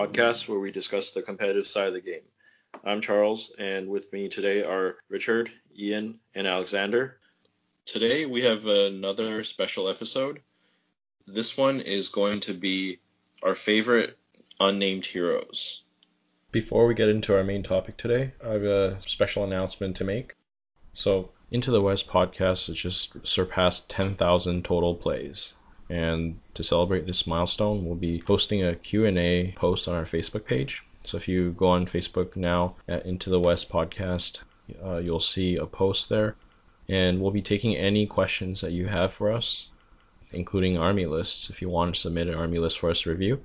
with SBG Podcast, where we discuss the competitive side of the game. I'm Charles, and with me today are Richard, Ian, and Alexander. Today we have another special episode. This one is going to be our favorite unnamed heroes. Before we get into our main topic today, I have a special announcement to make. So, Into the West podcast has just surpassed 10,000 total plays. And to celebrate this milestone, we'll be posting a Q&A post on our Facebook page. So if you go on Facebook now at Into the West podcast, uh, you'll see a post there. And we'll be taking any questions that you have for us, including army lists if you want to submit an army list for us to review.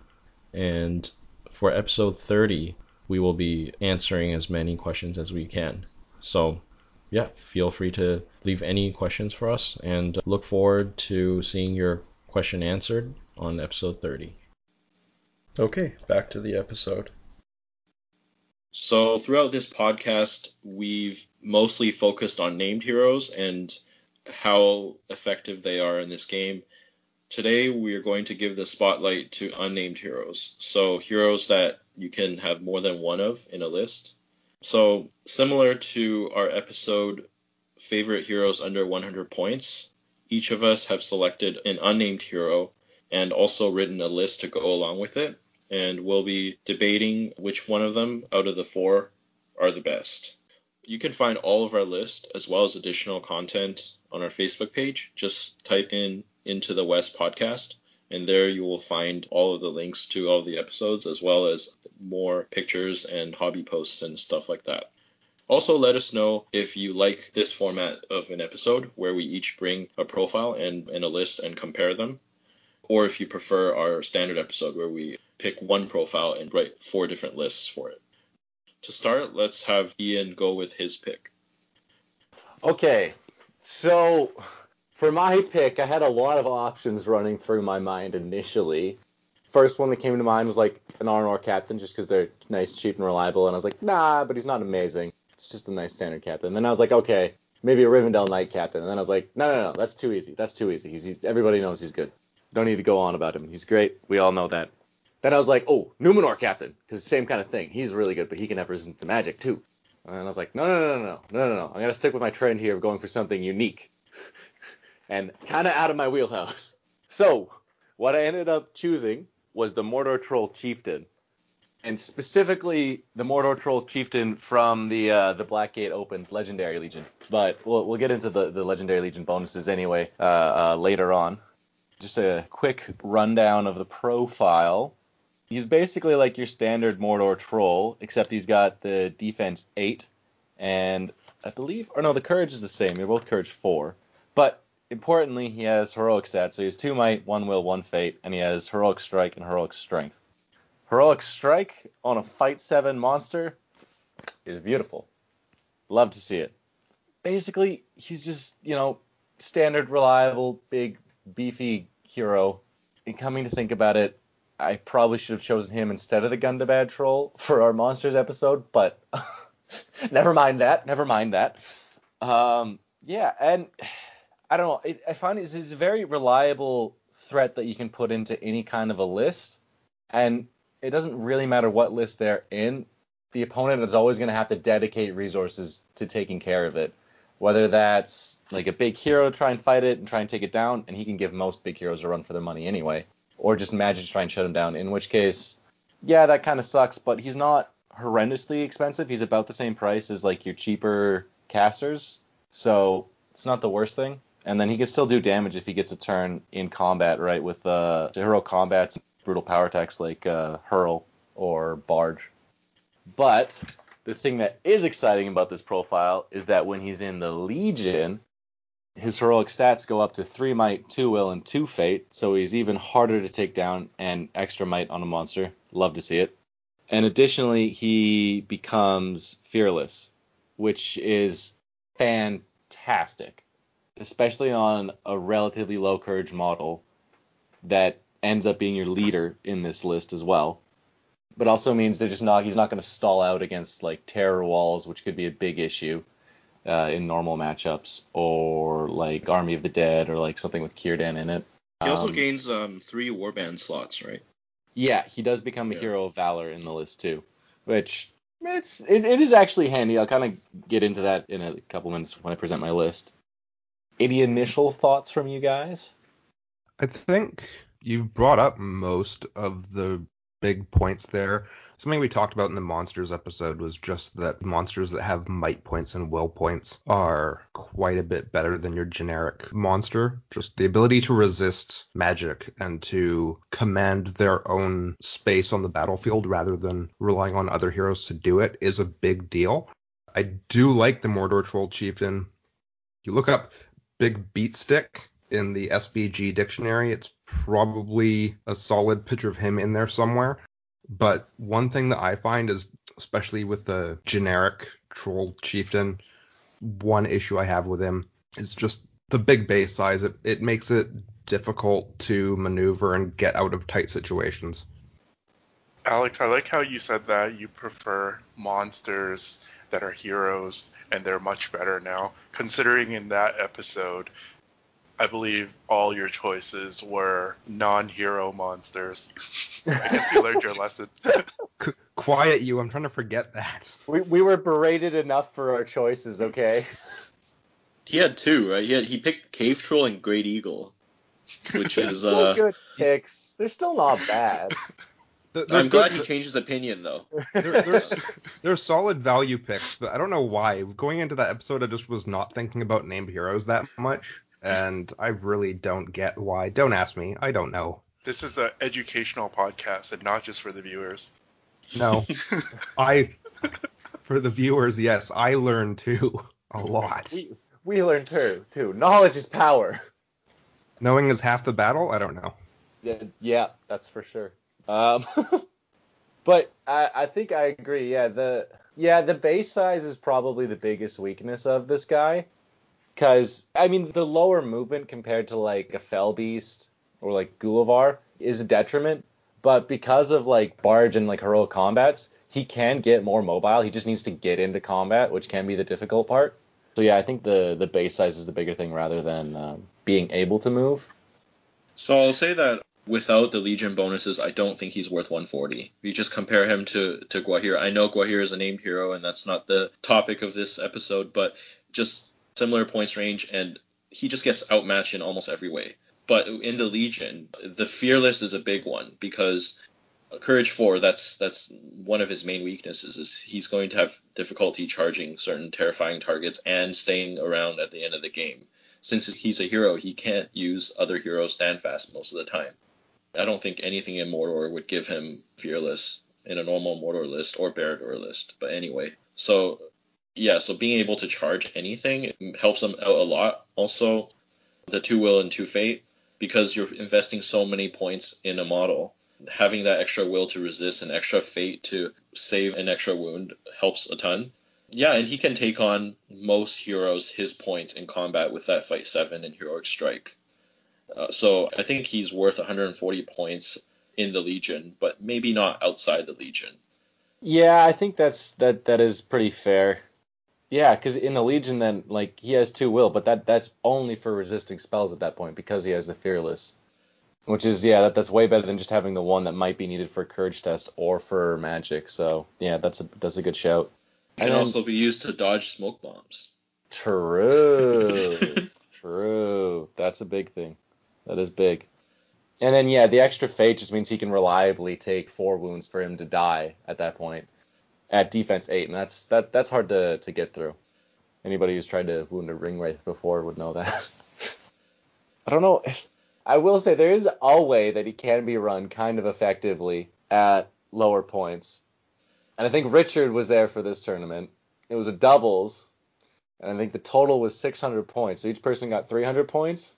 And for episode 30, we will be answering as many questions as we can. So yeah, feel free to leave any questions for us and look forward to seeing your question answered on episode 30. Okay, back to the episode. So, throughout this podcast, we've mostly focused on named heroes and how effective they are in this game. Today, we are going to give the spotlight to unnamed heroes. So, heroes that you can have more than one of in a list. So, similar to our episode, Favorite Heroes Under 100 Points, each of us have selected an unnamed hero and also written a list to go along with it. And we'll be debating which one of them out of the four are the best. You can find all of our list as well as additional content on our Facebook page. Just type in into the West podcast, and there you will find all of the links to all the episodes as well as more pictures and hobby posts and stuff like that. Also, let us know if you like this format of an episode where we each bring a profile and, and a list and compare them, or if you prefer our standard episode where we pick one profile and write four different lists for it. To start, let's have Ian go with his pick. Okay, so for my pick, I had a lot of options running through my mind initially. First one that came to mind was like an Arnor captain, just because they're nice, cheap, and reliable. And I was like, nah, but he's not amazing. It's just a nice standard captain. And then I was like, okay, maybe a Rivendell Knight captain. And then I was like, no, no, no, that's too easy. That's too easy. He's, he's everybody knows he's good. Don't need to go on about him. He's great. We all know that. Then I was like, oh, Numenor captain, because same kind of thing. He's really good, but he can have resistance to magic too. And I was like, no, no, no, no, no, no, no. I'm gonna stick with my trend here of going for something unique, and kind of out of my wheelhouse. So what I ended up choosing was the Mordor Troll Chieftain and specifically the Mordor Troll Chieftain from the uh, the Blackgate Opens Legendary Legion. But we'll, we'll get into the, the Legendary Legion bonuses anyway uh, uh, later on. Just a quick rundown of the profile. He's basically like your standard Mordor Troll, except he's got the defense 8, and I believe, or no, the courage is the same. You're both courage 4. But importantly, he has heroic stats. So he has 2 might, 1 will, 1 fate, and he has heroic strike and heroic strength. Heroic Strike on a Fight 7 monster is beautiful. Love to see it. Basically, he's just, you know, standard, reliable, big, beefy hero. And coming to think about it, I probably should have chosen him instead of the Gundabad troll for our monsters episode, but never mind that. Never mind that. Um, yeah, and I don't know. I find it's a very reliable threat that you can put into any kind of a list. And it doesn't really matter what list they're in. The opponent is always going to have to dedicate resources to taking care of it. Whether that's like a big hero try and fight it and try and take it down, and he can give most big heroes a run for their money anyway, or just magic to try and shut him down. In which case, yeah, that kind of sucks, but he's not horrendously expensive. He's about the same price as like your cheaper casters, so it's not the worst thing. And then he can still do damage if he gets a turn in combat, right? With uh, hero combats brutal power attacks like uh, Hurl or Barge. But the thing that is exciting about this profile is that when he's in the Legion, his heroic stats go up to 3 might, 2 will, and 2 fate, so he's even harder to take down and extra might on a monster. Love to see it. And additionally, he becomes fearless, which is fantastic, especially on a relatively low courage model that ends up being your leader in this list as well. But also means they're just not he's not going to stall out against like terror walls, which could be a big issue uh, in normal matchups, or like Army of the Dead, or like something with Círdan in it. He also um, gains um, three warband slots, right? Yeah, he does become a Yeah. hero of valor in the list too, which it's it, it is actually handy. I'll kind of get into that in a couple minutes when I present my list. Any initial thoughts from you guys? I think you've brought up most of the big points there. Something we talked about in the monsters episode was just that monsters that have might points and will points are quite a bit better than your generic monster. Just the ability to resist magic and to command their own space on the battlefield rather than relying on other heroes to do it is a big deal. I do like the Mordor Troll Chieftain. You look up Big Beat Stick in the SBG dictionary, it's probably a solid picture of him in there somewhere. But one thing that I find is, especially with the generic troll chieftain, one issue I have with him is just the big base size. It, it makes it difficult to maneuver and get out of tight situations. Alex, I like how you said that you prefer monsters that are heroes and they're much better now. Considering in that episode, I believe all your choices were non hero monsters. I guess you learned your lesson. C- quiet you, I'm trying to forget that. We we were berated enough for our choices, okay? He had two, right? He had he picked Cave Troll and Great Eagle, which is Still uh. good picks. They're still not bad. Th- they're I'm glad good- he changed his opinion though. they're, they're, they're solid value picks, but I don't know why. Going into that episode, I just was not thinking about named heroes that much, and I really don't get why. Don't ask me. I don't know. This is an educational podcast and not just for the viewers. No, I, for the viewers, yes, I learned too a lot. We we learned too too. Knowledge is power. Knowing is half the battle. I don't know. Yeah, yeah, that's for sure. Um, but I, I think I agree. Yeah, the yeah the base size is probably the biggest weakness of this guy, because I mean the lower movement compared to like a Fell Beast or like Gulavhar is a detriment, but because of like Barge and like heroic combats, he can get more mobile. He just needs to get into combat, which can be the difficult part. So yeah, I think the the base size is the bigger thing rather than um, being able to move. So I'll say that without the Legion bonuses, I don't think he's worth 140. If You just compare him to to Guahir. I know Guahir is a named hero, and that's not the topic of this episode, but just similar points range, and he just gets outmatched in almost every way. But in the Legion, the Fearless is a big one because Courage 4, that's that's one of his main weaknesses is he's going to have difficulty charging certain terrifying targets and staying around at the end of the game. Since he's a hero, he can't use other heroes stand fast most of the time. I don't think anything in Mordor would give him Fearless in a normal Mordor list or Barad-dûr list. But anyway, so yeah, so being able to charge anything helps him out a lot. Also, the two will and two fate because you're investing so many points in a model. Having that extra will to resist and extra fate to save an extra wound helps a ton. Yeah, and he can take on most heroes his points in combat with that fight seven and heroic strike. Uh, so I think he's worth 140 points in the Legion, but maybe not outside the Legion. Yeah, I think that's that that is pretty fair. Yeah, because in the Legion, then like he has two will, but that that's only for resisting spells at that point because he has the Fearless, which is yeah, that, that's way better than just having the one that might be needed for a Courage test or for Magic. So yeah, that's a that's a good shout. Can And then- also be used to dodge smoke bombs. True, true. That's a big thing. That is big. And then yeah, the extra fate just means he can reliably take four wounds for him to die at that point at defense eight, and that's that that's hard to to get through. Anybody who's tried to wound a ring wraith before would know that. I don't know. If I will say there is a way that he can be run kind of effectively at lower points, and I think Richard was there for this tournament. It was a doubles, and I think the total was 600 points. So each person got 300 points,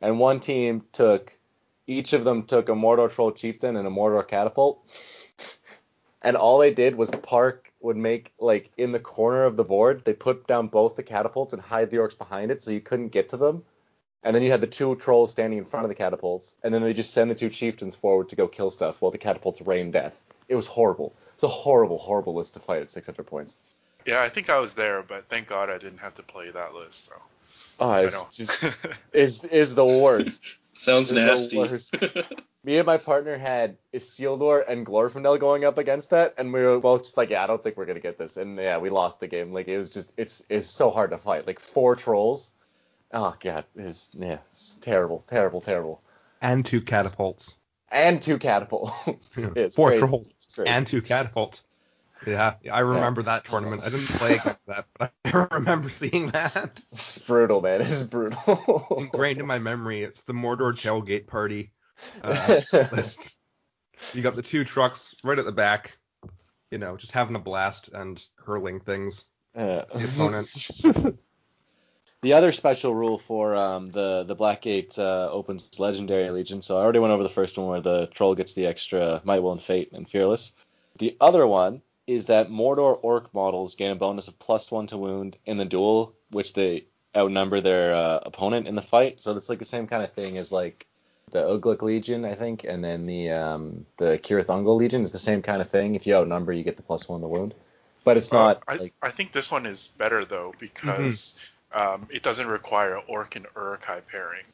and one team took, each of them took a Mordor Troll Chieftain and a Mordor Catapult. And all they did was Park would make, like, in the corner of the board, they put down both the catapults and hide the orcs behind it so you couldn't get to them. And then you had the two trolls standing in front of the catapults, and then they just send the two chieftains forward to go kill stuff while the catapults rain death. It was horrible. It's a horrible, horrible list to fight at 600 points. Yeah, I think I was there, but thank God I didn't have to play that list. So Oh, I it's know. just is is the worst. Sounds There's no nasty. Me and my partner had Isildur and Glorfindel going up against that, and we were both just like, yeah, I don't think we're gonna get this, and yeah, we lost the game. Like it was just, it's it's so hard to fight. Like four trolls. Oh god, it's yeah, it's terrible, terrible, terrible. And two catapults. And two catapults. it's Four crazy. trolls. And two catapults. Yeah, I remember that tournament. I didn't play against that, but I remember seeing that. It's brutal, man. It's brutal. Ingrained in my memory, it's the Mordor tailgate party uh, list. You got the two trucks right at the back, you know, just having a blast and hurling things. Uh, The opponent. the other special rule for um, the the Blackgate uh, opens Legendary Legion. So I already went over the first one where the troll gets the extra Might, Will, and Fate and Fearless. The other one is that Mordor Orc models gain a bonus of plus one to wound in the duel, which they outnumber their uh, opponent in the fight. So it's like the same kind of thing as like the Ugluk Legion, I think, and then the um, the Cirith Ungol Legion is the same kind of thing. If you outnumber, you get the plus one to wound. But it's not Uh, I, like I think this one is better though because um, it doesn't require Orc and Uruk-hai pairing,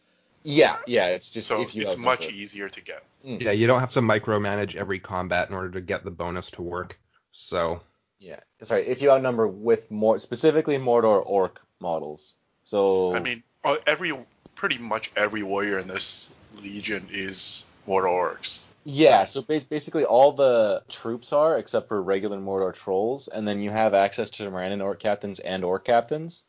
yeah, yeah. It's just so if you it's much it. easier to get. Yeah, you don't have to micromanage every combat in order to get the bonus to work. So, Yeah, sorry. If you outnumber with more specifically Mordor Orc models. So I mean, uh, every pretty much every warrior in this legion is Mordor Orcs. yeah, so basically all the troops are except for regular Mordor trolls, and then you have access to the Morannon Orc captains and Orc captains,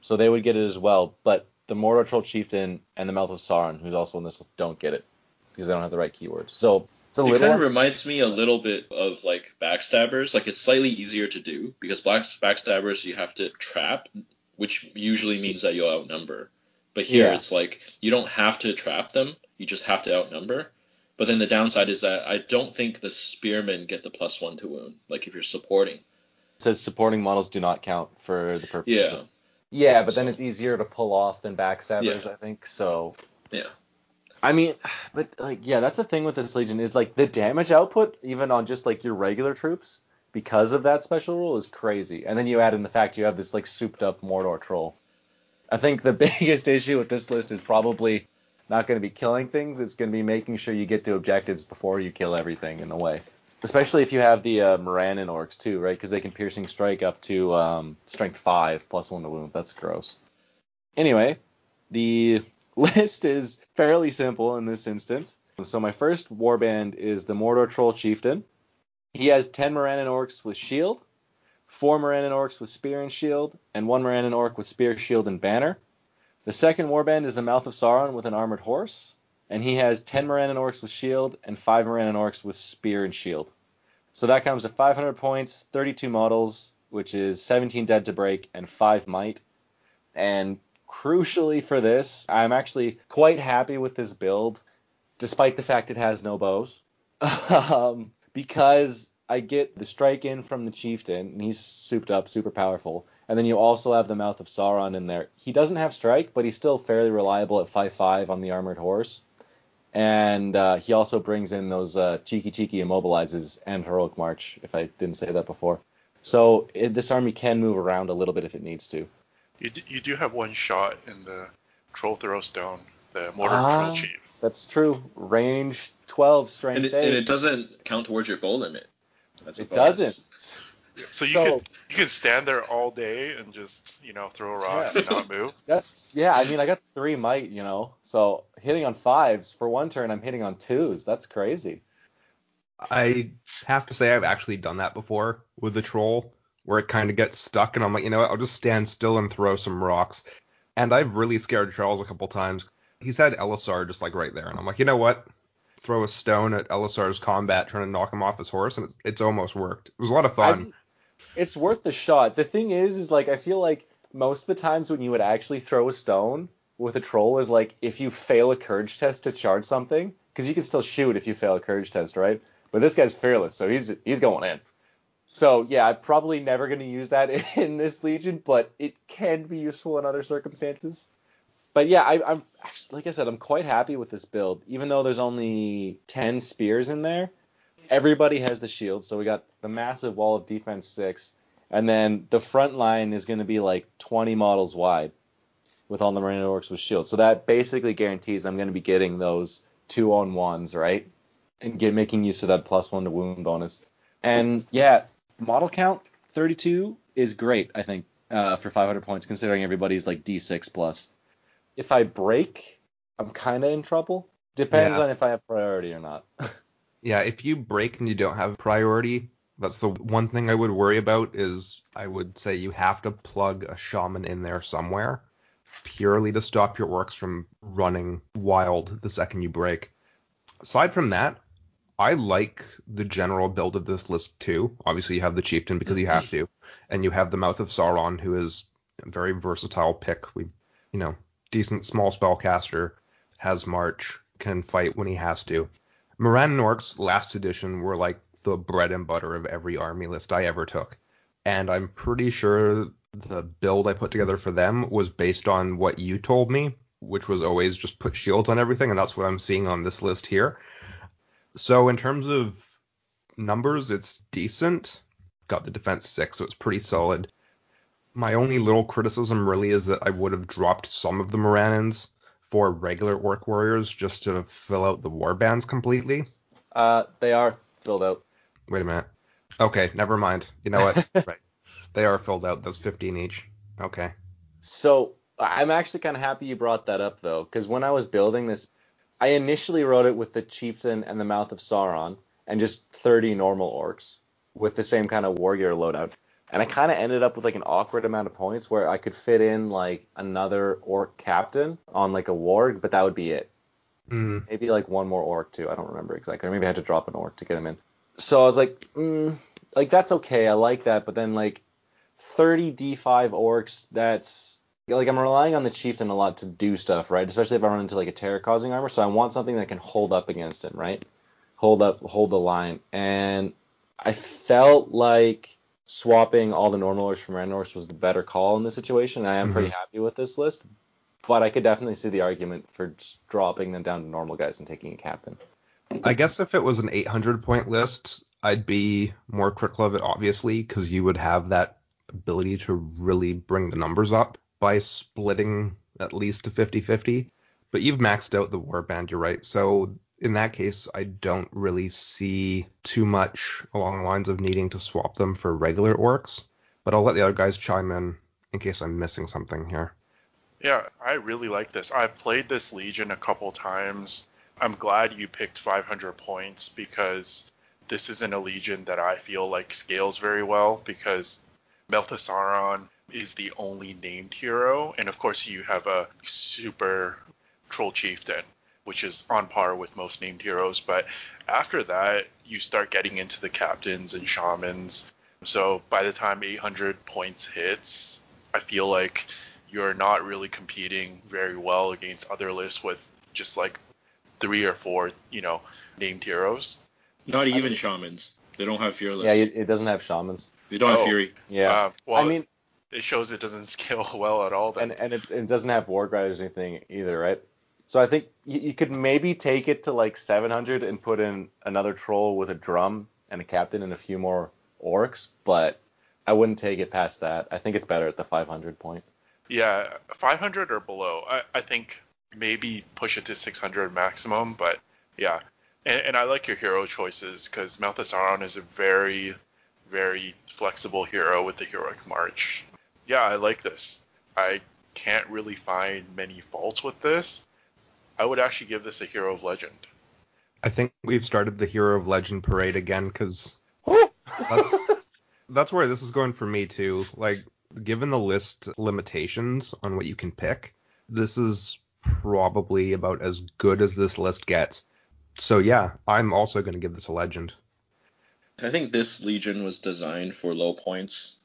so they would get it as well. But the Mordor troll chieftain and the Mouth of Sauron, who's also in this, list, don't get it because they don't have the right keywords. So it's a It little. kind of reminds me a little bit of like backstabbers. Like it's slightly easier to do because black backstabbers you have to trap, which usually means that you'll outnumber. But here Yeah. it's like you don't have to trap them, you just have to outnumber. But then the downside is that I don't think the spearmen get the plus one to wound. Like if you're supporting. it says supporting models do not count for the purposes. Yeah. Of, yeah, but then it's easier to pull off than backstabbers, Yeah. I think. So Yeah. I mean, but like, yeah, that's the thing with this legion is like the damage output, even on just like your regular troops, because of that special rule, is crazy. And then you add in the fact you have this like souped up Mordor troll. I think the biggest issue with this list is probably not going to be killing things. It's going to be making sure you get to objectives before you kill everything in the way. Especially if you have the uh, Morannon orcs too, right? Because they can piercing strike up to um, strength five plus one to wound. That's gross. Anyway, the list is fairly simple in this instance. So my first warband is the Mordor Troll Chieftain. He has 10 Morannon Orcs with shield, 4 Morannon Orcs with spear and shield, and 1 Morannon Orc with spear, shield, and banner. The second warband is the Mouth of Sauron with an armored horse, and he has 10 Morannon Orcs with shield and 5 Morannon Orcs with spear and shield. So that comes to 500 points, 32 models, which is 17 dead to break, and 5 might. And crucially for this, I'm actually quite happy with this build, despite the fact it has no bows, um, because I get the strike in from the chieftain, and he's souped up, super powerful. And then you also have the Mouth of Sauron in there. He doesn't have strike, but he's still fairly reliable at 5-5 on the armored horse. And uh, he also brings in those uh, cheeky cheeky immobilizes and heroic march, if I didn't say that before. So it, this army can move around a little bit if it needs to. You do, you do have one shot in the Troll Throw Stone, the Mordor Ah. Troll Chief. That's true. Range 12, strength And it, 8. and it doesn't count towards your goal limit. That's It bonus. doesn't. So you So- could you could stand there all day and just you know throw rocks Yeah. and not move. That's yeah. I mean, I got three might, you know. So hitting on fives for one turn, I'm hitting on twos. That's crazy. I have to say I've actually done that before with the troll, where it kind of gets stuck, and I'm like, you know what, I'll just stand still and throw some rocks. And I've really scared Charles a couple times. He's had Elessar just like right there, and I'm like, you know what, throw a stone at Elessar's combat, trying to knock him off his horse, and it's, it's almost worked. It was a lot of fun. I- it's worth the shot. The thing is, is like I feel like most of the times when you would actually throw a stone with a troll is like if you fail a courage test to charge something, because you can still shoot if you fail a courage test, right? But this guy's fearless, so he's he's going in. So yeah, I'm probably never going to use that in this legion, but it can be useful in other circumstances. But yeah, I, I'm actually, like I said, I'm quite happy with this build, even though there's only 10 spears in there. Everybody has the shield, so we got the massive wall of defense six, and then the front line is going to be like 20 models wide, with all the Morannon Orcs with shield. So that basically guarantees I'm going to be getting those two on ones, right? And get making use of that plus one to wound bonus. And yeah, model count 32 is great, I think, uh, for 500 points, considering everybody's like D6 plus. If I break, I'm kind of in trouble. Depends Yeah. on if I have priority or not. Yeah, if you break and you don't have priority, that's the one thing I would worry about is I would say you have to plug a shaman in there somewhere purely to stop your orcs from running wild the second you break. Aside from that, I like the general build of this list too. Obviously, you have the chieftain because you have mm-hmm. to, and you have the Mouth of Sauron, who is a very versatile pick. We, you know, decent small spellcaster, has march, can fight when he has to. Morannon Orcs last edition were like the bread and butter of every army list I ever took. And I'm pretty sure the build I put together for them was based on what you told me, which was always just put shields on everything, and that's what I'm seeing on this list here. So in terms of numbers, it's decent. Got the defense six, so it's pretty solid. My only little criticism really is that I would have dropped some of the Morannons for regular Orc Warriors just to fill out the war bands completely. Uh, they are filled out. Wait a minute. Okay, never mind. You know what? right. They are filled out. That's 15 each. Okay. So I'm actually kind of happy you brought that up though, because when I was building this, I initially wrote it with the chieftain and the mouth of Sauron and just 30 normal orcs with the same kind of warrior loadout. And I kind of ended up with like an awkward amount of points where I could fit in like another orc captain on like a warg, but that would be it. Mm, Maybe like one more orc too. I don't remember exactly. Or maybe I had to drop an orc to get him in. So I was like, mm, like that's okay. I like that. But then like 30 D5 orcs, that's like I'm relying on the chieftain a lot to do stuff, right? Especially if I run into like a terror causing armor. So I want something that can hold up against him, right? Hold up, hold the line. And I felt like swapping all the normal orcs from random orcs was the better call in this situation. I am pretty mm-hmm. happy with this list. But I could definitely see the argument for just dropping them down to normal guys and taking a captain. I guess if it was an 800 point list, I'd be more critical of it, obviously, because you would have that ability to really bring the numbers up by splitting at least to 50 50. But you've maxed out the warband, you're right. So in that case, I don't really see too much along the lines of needing to swap them for regular orcs. But I'll let the other guys chime in in case I'm missing something here. Yeah, I really like this. I've played this Legion a couple times. I'm glad you picked 500 points because this isn't a Legion that I feel like scales very well because Mouth of Sauron is the only named hero, and of course you have a super troll chieftain, which is on par with most named heroes. But after that, you start getting into the captains and shamans. So by the time 800 points hits, I feel like you're not really competing very well against other lists with just like three or four, you know, named heroes. Not even shamans. They don't have fearless. Yeah, it it doesn't have shamans. they don't Oh. have fury. Yeah. Uh, well, I mean, it shows it doesn't scale well at all. Then. and and it, it doesn't have war riders or anything either, right? So I think you, you could maybe take it to like 700 and put in another troll with a drum and a captain and a few more orcs, but I wouldn't take it past that. I think it's better at the 500 point. Yeah, 500 or below. I, I think maybe push it to 600 maximum, but yeah. And, and I like your hero choices because Mouth of Sauron is a very, very flexible hero with the heroic march. Yeah, I like this. I can't really find many faults with this. I would actually give this a hero of legend. I think we've started the Hero of Legend parade again because that's that's where this is going for me too. Like, given the list limitations on what you can pick, this is probably about as good as this list gets. So yeah, I'm also going to give this a legend. I think this Legion was designed for low points.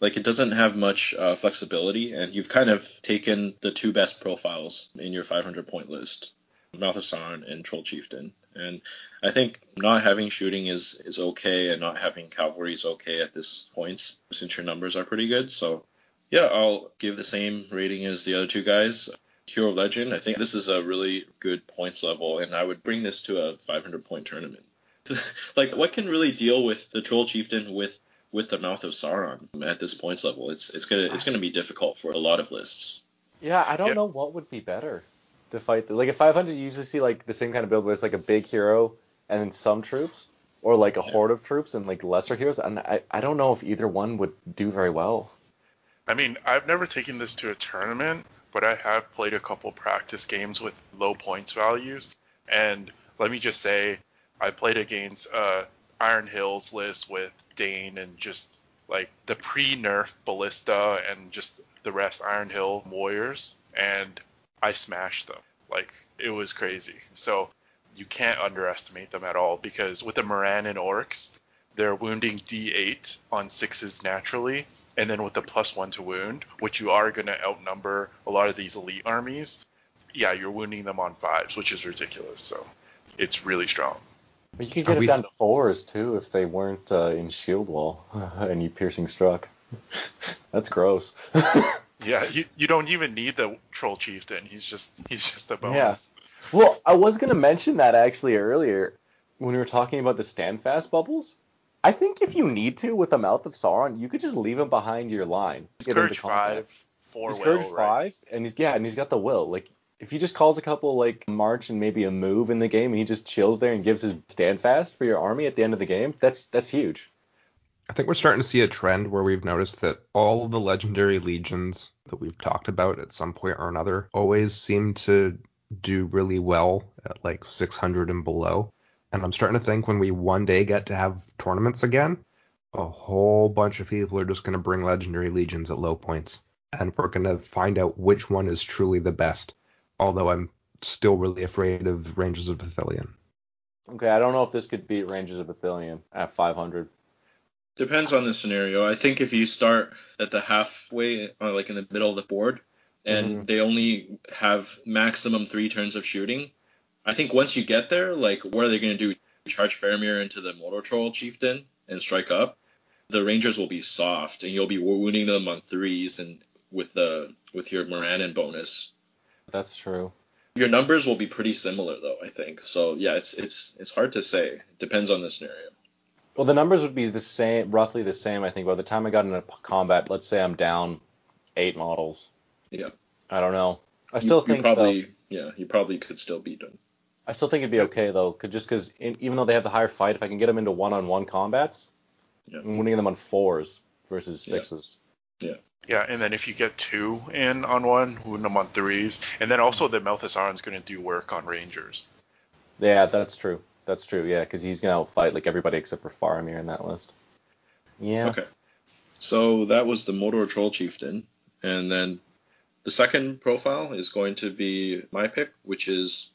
Like it doesn't have much uh, flexibility, and you've kind of taken the two best profiles in your 500 point list, Mouth of Sauron and Troll Chieftain. And I think not having shooting is is okay, and not having cavalry is okay at this point since your numbers are pretty good. So yeah, I'll give the same rating as the other two guys. Hero Legend. I think this is a really good points level, and I would bring this to a 500 point tournament. like, what can really deal with the Troll Chieftain with with the Mouth of Sauron at this points level? It's it's gonna it's gonna be difficult for a lot of lists. Yeah, I don't Yeah. know what would be better to fight. The, like at 500, you usually see like the same kind of build where it's like a big hero and then some troops, or like a horde of troops and like lesser heroes. And I, I don't know if either one would do very well. I mean, I've never taken this to a tournament, but I have played a couple practice games with low points values. And let me just say, I played against uh, Iron Hills list with Dain and just like the pre-nerf Ballista and just the rest Iron Hill warriors, and I smashed them. Like it was crazy. So you can't underestimate them at all because with the Morannon Orcs, they're wounding D8 on sixes naturally, and then with the plus one to wound, which you are going to outnumber a lot of these elite armies, yeah, you're wounding them on fives, which is ridiculous. So it's really strong. But you could Are get it we- down to fours too if they weren't uh, in shield wall and you piercing struck. That's gross. Yeah, you, you don't even need the troll chieftain. He's just he's just a bonus. Yeah. Well, I was gonna mention that actually earlier when we were talking about the standfast bubbles. I think if you need to with the mouth of Sauron, you could just leave him behind your line. He's Get him to courage five, four He's will, courage right? five, and he's yeah, and he's got the will. Like if he just calls a couple like march and maybe a move in the game, and he just chills there and gives his stand fast for your army at the end of the game. That's that's huge. I think we're starting to see a trend where we've noticed that all of the legendary legions that we've talked about at some point or another always seem to do really well at like 600 and below. And I'm starting to think when we one day get to have tournaments again, a whole bunch of people are just going to bring legendary legions at low points. And we're going to find out which one is truly the best. Although I'm still really afraid of Rangers of Ithilien. Okay, I don't know if this could beat Rangers of Ithilien at 500. Depends on the scenario. I think if you start at the halfway, uh, like in the middle of the board, and Mhm. they only have maximum three turns of shooting, I think once you get there, like what are they going to do? Charge Faramir into the Mordor Troll Chieftain and strike up? The Rangers will be soft, and you'll be wounding them on threes and with the with your Morannon bonus. That's true. Your numbers will be pretty similar though, I think. So yeah, it's it's it's hard to say. It depends on the scenario. Well, the numbers would be the same, roughly the same. I think by the time I got into combat, let's say I'm down eight models. Yeah. I don't know. I still you, think though, probably yeah, you probably could still beat them. I still think it'd be okay though, 'cause- just because even though they have the higher fight, if I can get them into one-on-one combats, Yeah. I'm winning them on fours versus sixes. Yeah. sixes. Yeah, and then if you get two in on one, wound them on threes, and then also the Malthus is going to do work on Rangers. Yeah, that's true. That's true. Yeah, because he's gonna outfight like everybody except for Faramir in that list. Yeah. Okay. So that was the Mordor Troll Chieftain. And then the second profile is going to be my pick, which is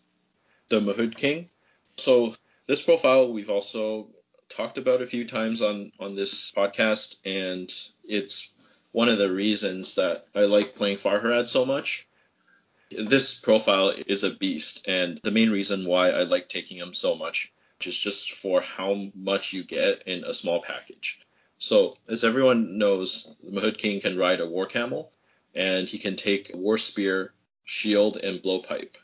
the Mahud King. So this profile we've also talked about a few times on, on this podcast, and it's one of the reasons that I like playing Farharad so much. This profile is a beast, and the main reason why I like taking him so much is just for how much you get in a small package. So, as everyone knows, Mahud King can ride a war camel, and he can take war spear, shield, and blowpipe.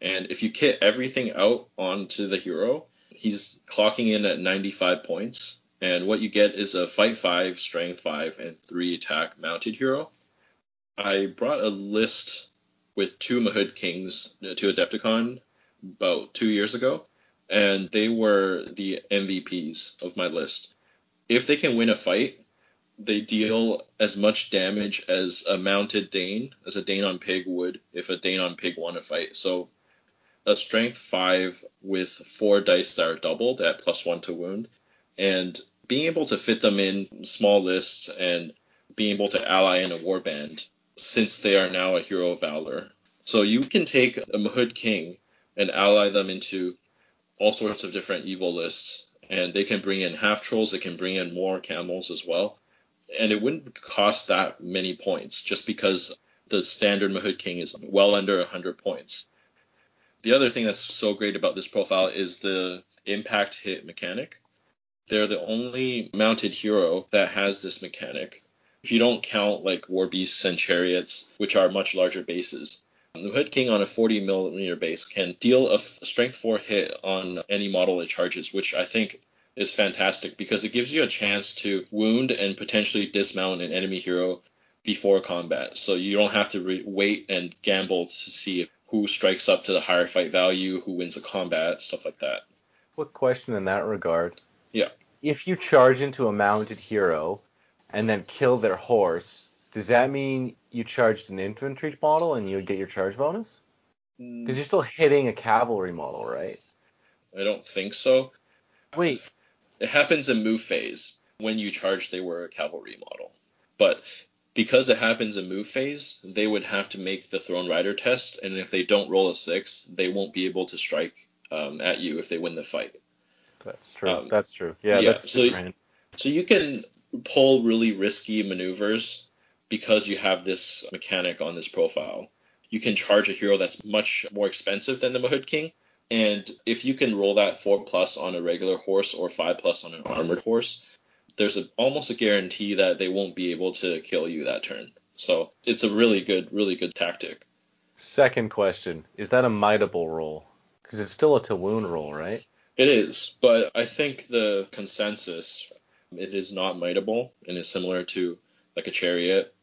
And if you kit everything out onto the hero, he's clocking in at 95 points. And what you get is a fight 5, strength 5, and 3 attack mounted hero. I brought a list with two Mahud Kings uh, to Adepticon about two years ago, and they were the MVPs of my list if they can win a fight, they deal as much damage as a mounted Dain, as a Dain on Pig would if a Dain on Pig won a fight. So a strength five with four dice that are doubled at plus one to wound, and being able to fit them in small lists and being able to ally in a warband since they are now a hero of valor. So you can take a Mahud King and ally them into all sorts of different evil lists and they can bring in half trolls, they can bring in more camels as well. And it wouldn't cost that many points just because the standard Mahud King is well under 100 points. The other thing that's so great about this profile is the impact hit mechanic. They're the only mounted hero that has this mechanic. If you don't count like war beasts and chariots, which are much larger bases, the Hood King on a 40 millimeter base can deal a strength 4 hit on any model it charges, which I think is fantastic because it gives you a chance to wound and potentially dismount an enemy hero before combat. So you don't have to re- wait and gamble to see who strikes up to the higher fight value, who wins the combat, stuff like that. Quick question in that regard. Yeah. If you charge into a mounted hero and then kill their horse, does that mean you charged an infantry model and you get your charge bonus? Because you're still hitting a cavalry model, right? I don't think so. Wait, It happens in move phase. When you charge, they were a cavalry model. But because it happens in move phase, they would have to make the Thrown Rider test, and if they don't roll a six, they won't be able to strike um, at you if they win the fight. That's true. Um, that's true. Yeah, yeah, that's so- handy. So you can pull really risky maneuvers because you have this mechanic on this profile. You can charge a hero that's much more expensive than the Mahud King, and if you can roll that four plus on a regular horse or five plus on an armored horse, there's a, almost a guarantee that they won't be able to kill you that turn. So it's a really good, really good tactic. Second question: Is that a mightable roll? Because it's still a to wound roll, right? It is, but I think the consensus it is not mightable and is similar to like a chariot.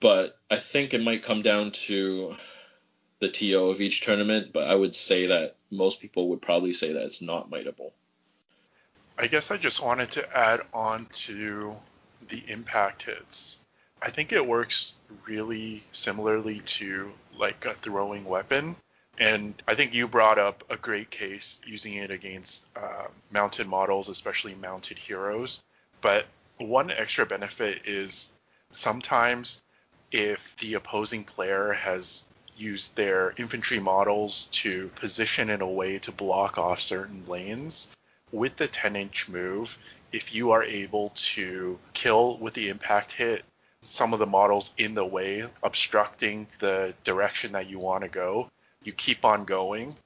But I think it might come down to the TO of each tournament, but I would say that most people would probably say that it's not mightable. I guess I just wanted to add on to the impact hits. I think it works really similarly to like a throwing weapon. And I think you brought up a great case using it against uh, mounted models, especially mounted heroes. But one extra benefit is sometimes if the opposing player has used their infantry models to position in a way to block off certain lanes, with the 10 inch move, if you are able to kill with the impact hit some of the models in the way, obstructing the direction that you want to go, you keep on going.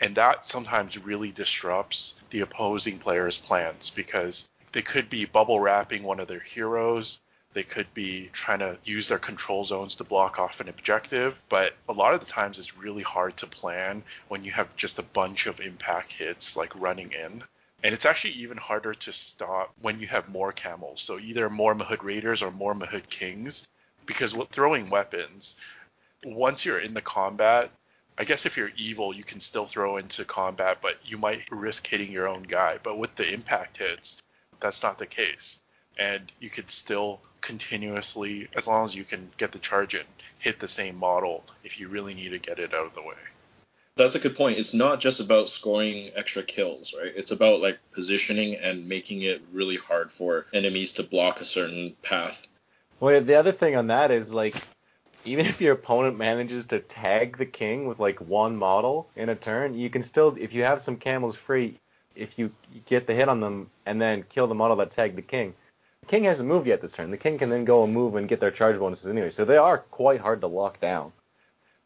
And that sometimes really disrupts the opposing player's plans because they could be bubble wrapping one of their heroes. They could be trying to use their control zones to block off an objective, but a lot of the times it's really hard to plan when you have just a bunch of impact hits like running in. And it's actually even harder to stop when you have more camels. So either more Mahud Raiders or more Mahud Kings. Because with throwing weapons, once you're in the combat, I guess if you're evil, you can still throw into combat, but you might risk hitting your own guy. But with the impact hits, that's not the case. And you could still continuously, as long as you can get the charge in, hit the same model if you really need to get it out of the way. That's a good point. It's not just about scoring extra kills, right? It's about like positioning and making it really hard for enemies to block a certain path. Well, the other thing on that is like, even if your opponent manages to tag the king with like one model in a turn, you can still, if you have some camels free, if you get the hit on them and then kill the model that tagged the king, the king hasn't moved yet this turn. The king can then go and move and get their charge bonuses anyway. So they are quite hard to lock down.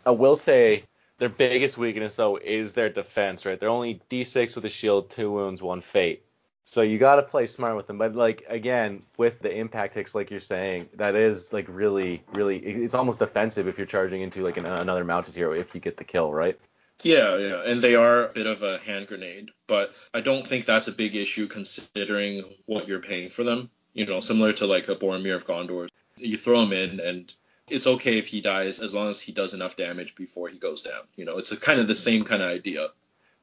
I will say their biggest weakness though is their defense, right? They're only D6 with a shield, two wounds, one fate. So you got to play smart with them. But like again, with the impact hits, like you're saying, that is like really, really, it's almost offensive if you're charging into like an, another mounted hero if you get the kill, right? Yeah, yeah, and they are a bit of a hand grenade, but I don't think that's a big issue considering what you're paying for them. You know, similar to like a Boromir of Gondor, you throw him in and it's okay if he dies as long as he does enough damage before he goes down. You know, it's a kind of the same kind of idea.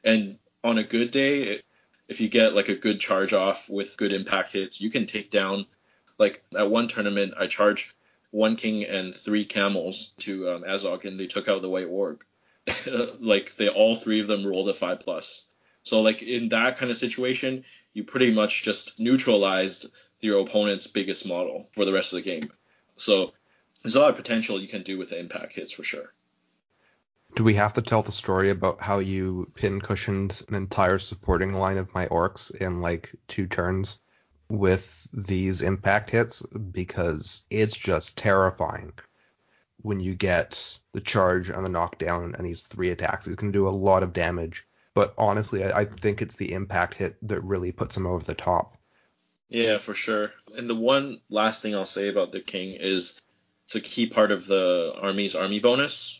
And on a good day, it, if you get like a good charge off with good impact hits, you can take down. Like at one tournament, I charged one king and three camels to um, Azog, and they took out the white orc. like they all three of them rolled a five plus. So like in that kind of situation, you pretty much just neutralized your opponent's biggest model for the rest of the game. So there's a lot of potential you can do with the impact hits for sure. Do we have to tell the story about how you pin cushioned an entire supporting line of my orcs in like two turns with these impact hits? Because it's just terrifying when you get the charge and the knockdown and these three attacks. It can do a lot of damage. But honestly, I, I think it's the impact hit that really puts them over the top. Yeah, for sure. And the one last thing I'll say about the king is it's a key part of the army's army bonus.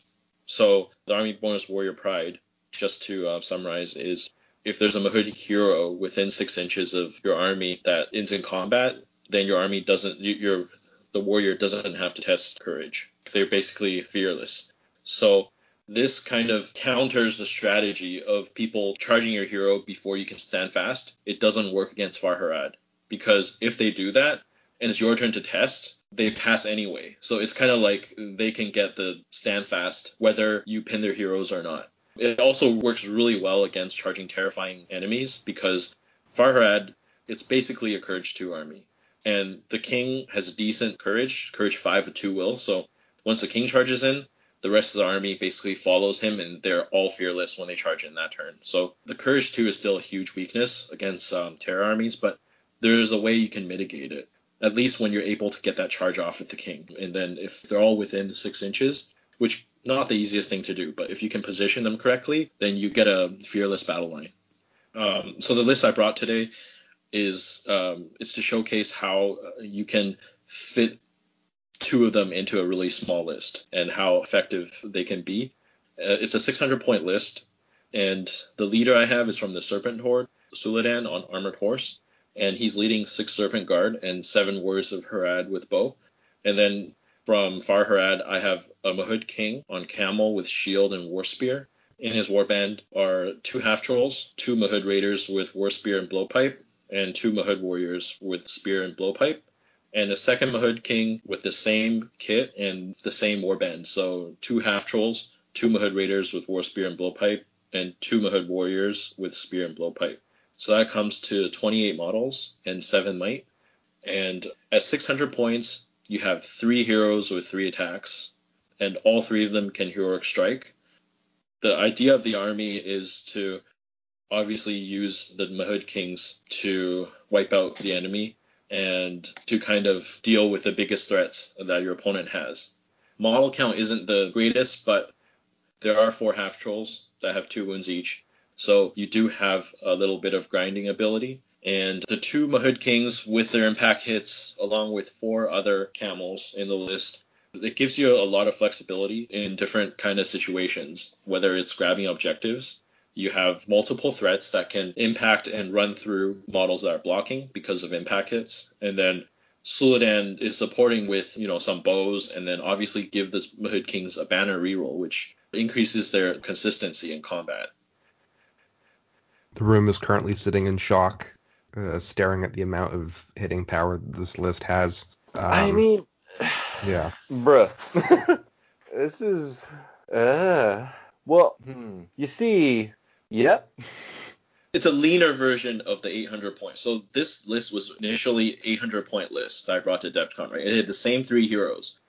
So the army bonus warrior pride, just to uh, summarize, is if there's a Mahudi hero within six inches of your army that is in combat, then your army doesn't your the warrior doesn't have to test courage. They're basically fearless. So this kind of counters the strategy of people charging your hero before you can stand fast. It doesn't work against Farharad because if they do that and it's your turn to test, they pass anyway. So it's kind of like they can get the stand fast whether you pin their heroes or not. It also works really well against charging terrifying enemies because Far Harad, it's basically a courage 2 army. And the king has decent courage, courage 5 with 2 will. So once the king charges in, the rest of the army basically follows him and they're all fearless when they charge in that turn. So the courage 2 is still a huge weakness against um, terror armies, but there's a way you can mitigate it. At least when you're able to get that charge off with the king. And then if they're all within six inches, which not the easiest thing to do, but if you can position them correctly, then you get a fearless battle line. Um, so the list I brought today is um, it's to showcase how you can fit two of them into a really small list and how effective they can be. Uh, it's a 600 point list, and the leader I have is from the Serpent Horde, Suladan on Armored Horse, and he's leading six Serpent Guard and seven Warriors of Harad with bow. And then from Far Harad, I have a Mahud King on Camel with shield and war spear. In his warband are two half trolls, two Mahud Raiders with war spear and blowpipe, and two Mahud Warriors with spear and blowpipe and a second Mahud King with the same kit and the same warband. So two half trolls, two Mahud Raiders with War Spear and Blowpipe, and two Mahud Warriors with Spear and Blowpipe. So that comes to 28 models and 7 might. And at 600 points, you have three heroes with three attacks, and all three of them can heroic strike. The idea of the army is to obviously use the Mahud Kings to wipe out the enemy and to kind of deal with the biggest threats that your opponent has. Model count isn't the greatest, but there are four half trolls that have two wounds each. So you do have a little bit of grinding ability. And the two Mahud Kings with their impact hits, along with four other camels in the list, it gives you a lot of flexibility in different kind of situations, whether it's grabbing objectives you have multiple threats that can impact and run through models that are blocking because of impact hits. And then Suladan is supporting with, you know, some bows and then obviously give the Mahud Kings a banner reroll, which increases their consistency in combat. The room is currently sitting in shock, uh, staring at the amount of hitting power this list has. Um, I mean, yeah, bruh, this is, uh, well, hmm. you see, Yep. It's a leaner version of the 800 points. So this list was initially 800 point list that I brought to Adepticon, right? It had the same three heroes,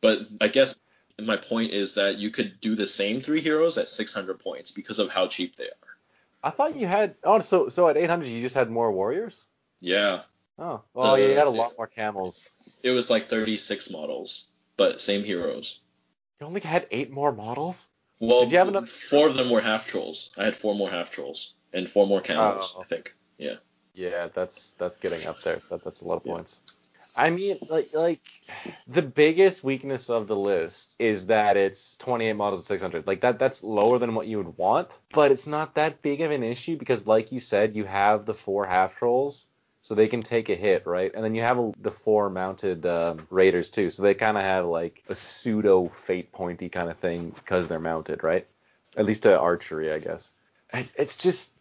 but I guess my point is that you could do the same three heroes at 600 points because of how cheap they are. I thought you had oh so so at 800 you just had more warriors. Yeah. Oh well, the, yeah, you had a lot more camels. It was like 36 models, but same heroes. You only had eight more models. Well, Did you have? Four of them were half trolls. I had four more half trolls and four more camels. Oh. I think. Yeah. Yeah, that's that's getting up there. That, that's a lot of yeah. I mean, like like the biggest weakness of the list is that it's 28 models of 600. Like that that's lower than what you would want, but it's not that big of an issue because like you said, you have the four half trolls so they can take a hit, right? And then you have a, the four mounted um, raiders too, so they kind of have like a pseudo fate pointy kind of thing because they're mounted, right? At least to archery, I guess. It's just,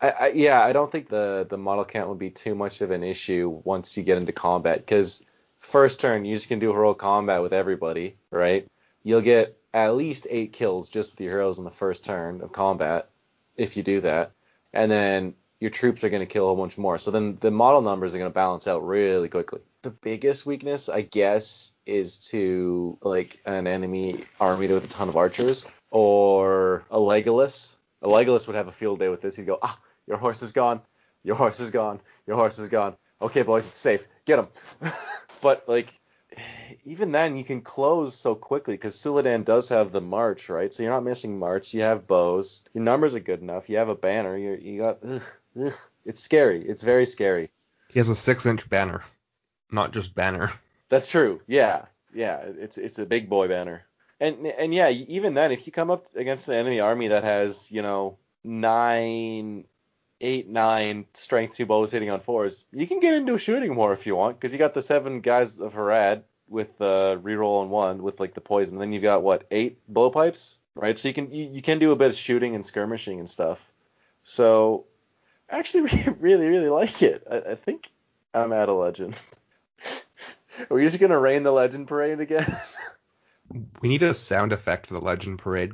I, I, yeah, I don't think the the model count would be too much of an issue once you get into combat because first turn you just can do heroic combat with everybody, right? You'll get at least eight kills just with your heroes in the first turn of combat if you do that, and then your troops are going to kill a bunch more. So then the model numbers are going to balance out really quickly. The biggest weakness, I guess, is to like an enemy army with a ton of archers or a Legolas. A Legolas would have a field day with this. He'd go, ah, your horse is gone. Your horse is gone. Your horse is gone. Okay, boys, it's safe. Get him. but like even then you can close so quickly because Suladan does have the march, right? So you're not missing march. You have bows. Your numbers are good enough. You have a banner. You you got. Ugh, ugh. It's scary. It's very scary. He has a six-inch banner, not just banner. That's true. Yeah, yeah. It's it's a big boy banner. And and yeah, even then, if you come up against an enemy army that has you know nine eight, nine strength two bows hitting on fours, you can get into shooting more if you want, because you got the seven guys of Harad with uh, reroll on one with like the poison. Then you've got what eight blowpipes, right? So you can you, you can do a bit of shooting and skirmishing and stuff. So I actually really really like it. I, I think I'm at a legend. Are we just gonna rain the legend parade again? We need a sound effect for the legend parade.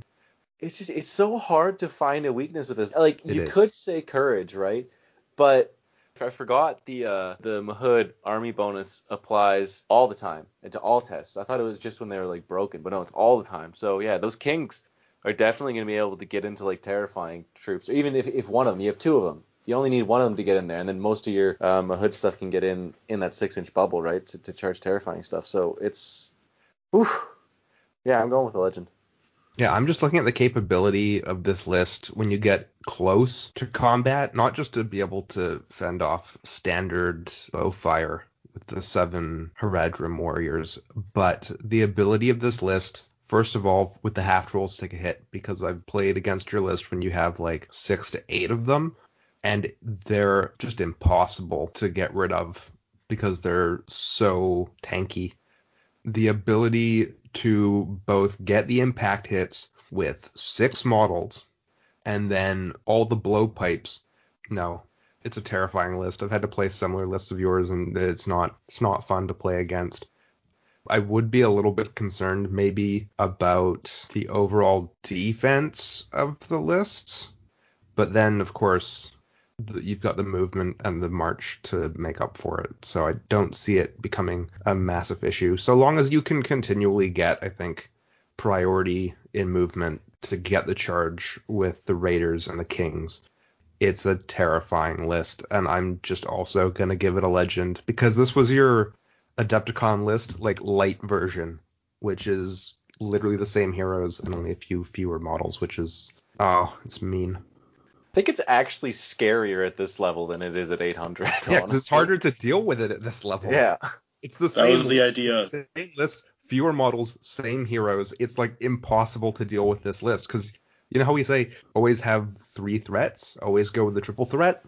It's just it's so hard to find a weakness with this. Like It you is. could say courage, right? But I forgot the uh, the Mahud army bonus applies all the time and to all tests. I thought it was just when they were like broken, but no, it's all the time. So yeah, those kings are definitely going to be able to get into like terrifying troops. Or even if if one of them, you have two of them, you only need one of them to get in there, and then most of your uh, Mahud stuff can get in in that six inch bubble, right, to, to charge terrifying stuff. So it's, whew. yeah, I'm going with the legend. Yeah, I'm just looking at the capability of this list when you get close to combat, not just to be able to fend off standard bow fire with the seven Haradrim warriors, but the ability of this list, first of all, with the half trolls take a hit, because I've played against your list when you have like six to eight of them, and they're just impossible to get rid of because they're so tanky the ability to both get the impact hits with six models and then all the blowpipes. No, it's a terrifying list. I've had to play similar lists of yours and it's not it's not fun to play against. I would be a little bit concerned maybe about the overall defense of the list. But then of course you've got the movement and the march to make up for it. So I don't see it becoming a massive issue. So long as you can continually get, I think, priority in movement to get the charge with the Raiders and the Kings, it's a terrifying list. And I'm just also going to give it a legend because this was your Adepticon list, like light version, which is literally the same heroes and only a few fewer models, which is, oh, it's mean. I think it's actually scarier at this level than it is at 800. Yeah, because it's harder to deal with it at this level. Yeah. It's the That same. was the idea. Same list, fewer models, same heroes. It's like impossible to deal with this list because you know how we say always have three threats, always go with the triple threat.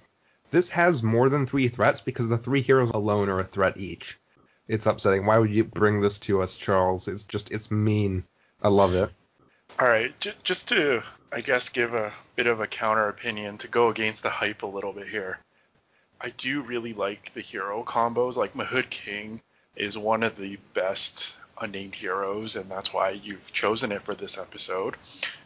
This has more than three threats because the three heroes alone are a threat each. It's upsetting. Why would you bring this to us, Charles? It's just it's mean. I love it. All right, j- just to, I guess, give a bit of a counter opinion to go against the hype a little bit here. I do really like the hero combos. Like Mahud King is one of the best unnamed heroes, and that's why you've chosen it for this episode.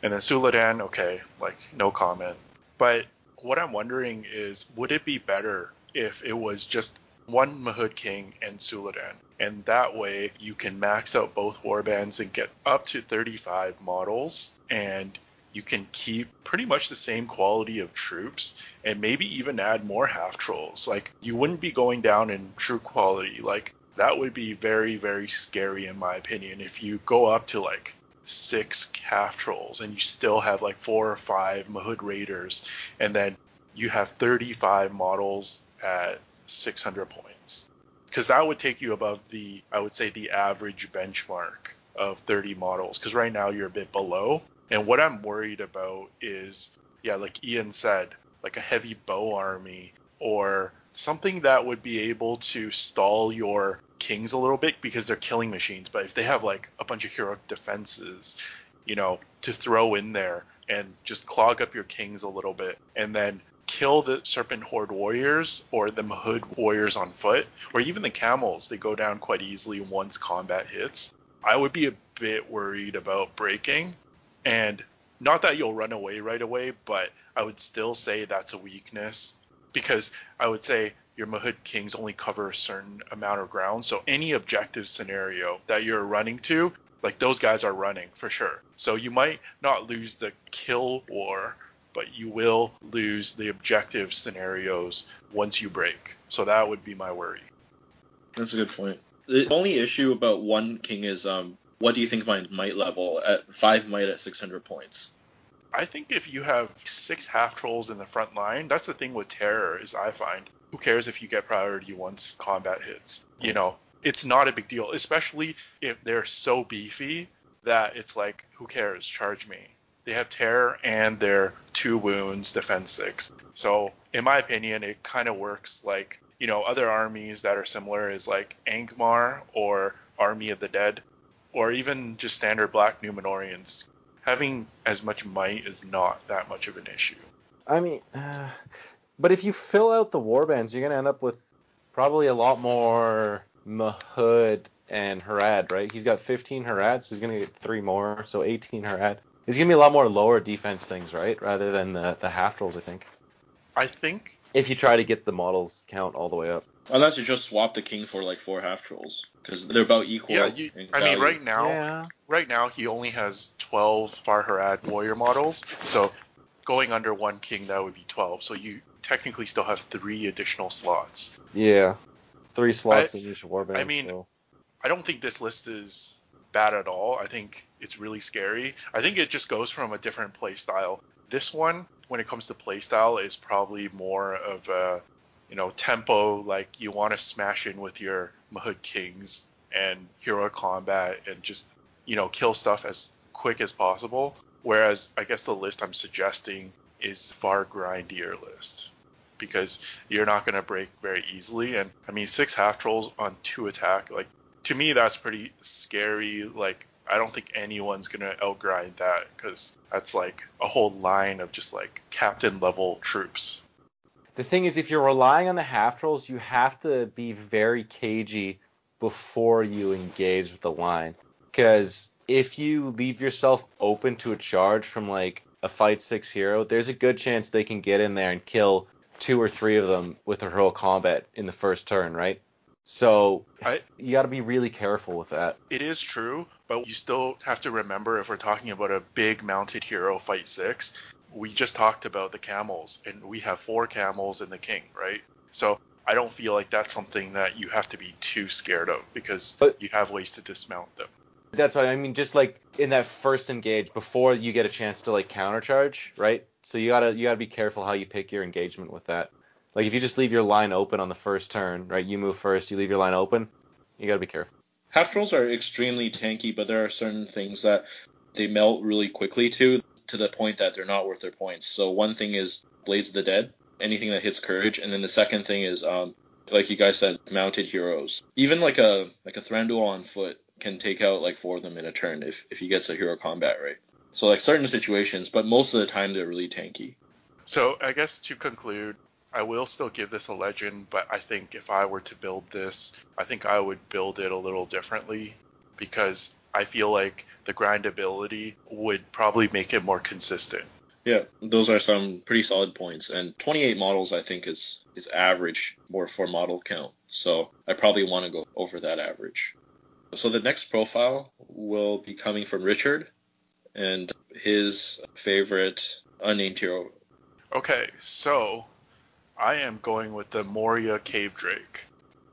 And then Suladan, okay, like no comment. But what I'm wondering is, would it be better if it was just one Mahud King and Suladan? And that way you can max out both warbands and get up to 35 models, and you can keep pretty much the same quality of troops and maybe even add more half trolls. Like you wouldn't be going down in true quality. Like that would be very, very scary in my opinion. If you go up to like six half trolls and you still have like four or five Mahud Raiders and then you have 35 models at 600 points. Because that would take you above the, I would say, the average benchmark of 30 models. Because right now you're a bit below. And what I'm worried about is, yeah, like Ian said, like a heavy bow army or something that would be able to stall your kings a little bit because they're killing machines. But if they have like a bunch of heroic defenses, you know, to throw in there and just clog up your kings a little bit and then kill the serpent horde warriors or the mahud warriors on foot or even the camels they go down quite easily once combat hits. I would be a bit worried about breaking and not that you'll run away right away but i would still say that's a weakness because i would say your mahud kings only cover a certain amount of ground so any objective scenario that you're running to like those guys are running for sure. So you might not lose the kill war but you will lose the objective scenarios once you break. So that would be my worry. That's a good point. The only issue about one king is um, what do you think my might level at five might at 600 points? I think if you have six half trolls in the front line, that's the thing with terror is I find who cares if you get priority once combat hits. You know, it's not a big deal, especially if they're so beefy that it's like who cares, charge me. They have terror and they're two wounds, defense six. So in my opinion, it kind of works like you know other armies that are similar is like Angmar or Army of the Dead, or even just standard Black Numenoreans. Having as much might is not that much of an issue. I mean, uh, but if you fill out the warbands, you're gonna end up with probably a lot more Mahud and Harad, right? He's got 15 Harad, so he's gonna get three more, so 18 Harad. He's gonna be a lot more lower defense things, right? Rather than the, the half trolls, I think. I think If you try to get the models count all the way up. Unless you just swap the king for like four half trolls, because they're about equal. yeah, you, in I mean right now Yeah. right now he only has 12 Far Harad warrior models. So going under one king that would be 12. So you technically still have three additional slots. Yeah. Three slots I- in each warband. I mean, so. I don't think this list is bad at all. I think it's really scary. I think it just goes from a different play style. This one, when it comes to play style, is probably more of a, you know, tempo. Like you want to smash in with your Mahud Kings and hero combat and just, you know, kill stuff as quick as possible. Whereas I guess the list I'm suggesting is far grindier list because you're not going to break very easily. And I mean, six half trolls on two attack, like to me, that's pretty scary. Like, I don't think anyone's gonna outgrind that because that's like a whole line of just like captain level troops. The thing is, if you're relying on the half trolls, you have to be very cagey before you engage with the line. Because if you leave yourself open to a charge from like a fight six hero, there's a good chance they can get in there and kill two or three of them with a heroic combat in the first turn, right? So I, you got to be really careful with that. it is true, but you still have to remember if we're talking about a big mounted hero fight six, we just talked about the camels, and we have four camels and the king, right? So I don't feel like that's something that you have to be too scared of because But- you have ways to dismount them. That's what I mean. Just like in that first engage, before you get a chance to like countercharge, right? So you gotta you gotta be careful how you pick your engagement with that. Like if you just leave your line open on the first turn, right? You move first, you leave your line open. You gotta be careful. Half trolls are extremely tanky, but there are certain things that they melt really quickly to, to the point that they're not worth their points. So one thing is Blades of the Dead, anything that hits courage, and then the second thing is, um, like you guys said, mounted heroes. Even like a like a Thranduil on foot can take out like four of them in a turn if if he gets a hero combat right. So like certain situations, but most of the time they're really tanky. So I guess to conclude, I will still give this a legend, but I think if I were to build this, I think I would build it a little differently because I feel like the grindability would probably make it more consistent. Yeah, those are some pretty solid points. And 28 models, I think, is is average more for model count. So I probably want to go over that average. So the next profile will be coming from Richard, and his favorite unnamed hero. Okay, so I am going with the Moria Cave Drake.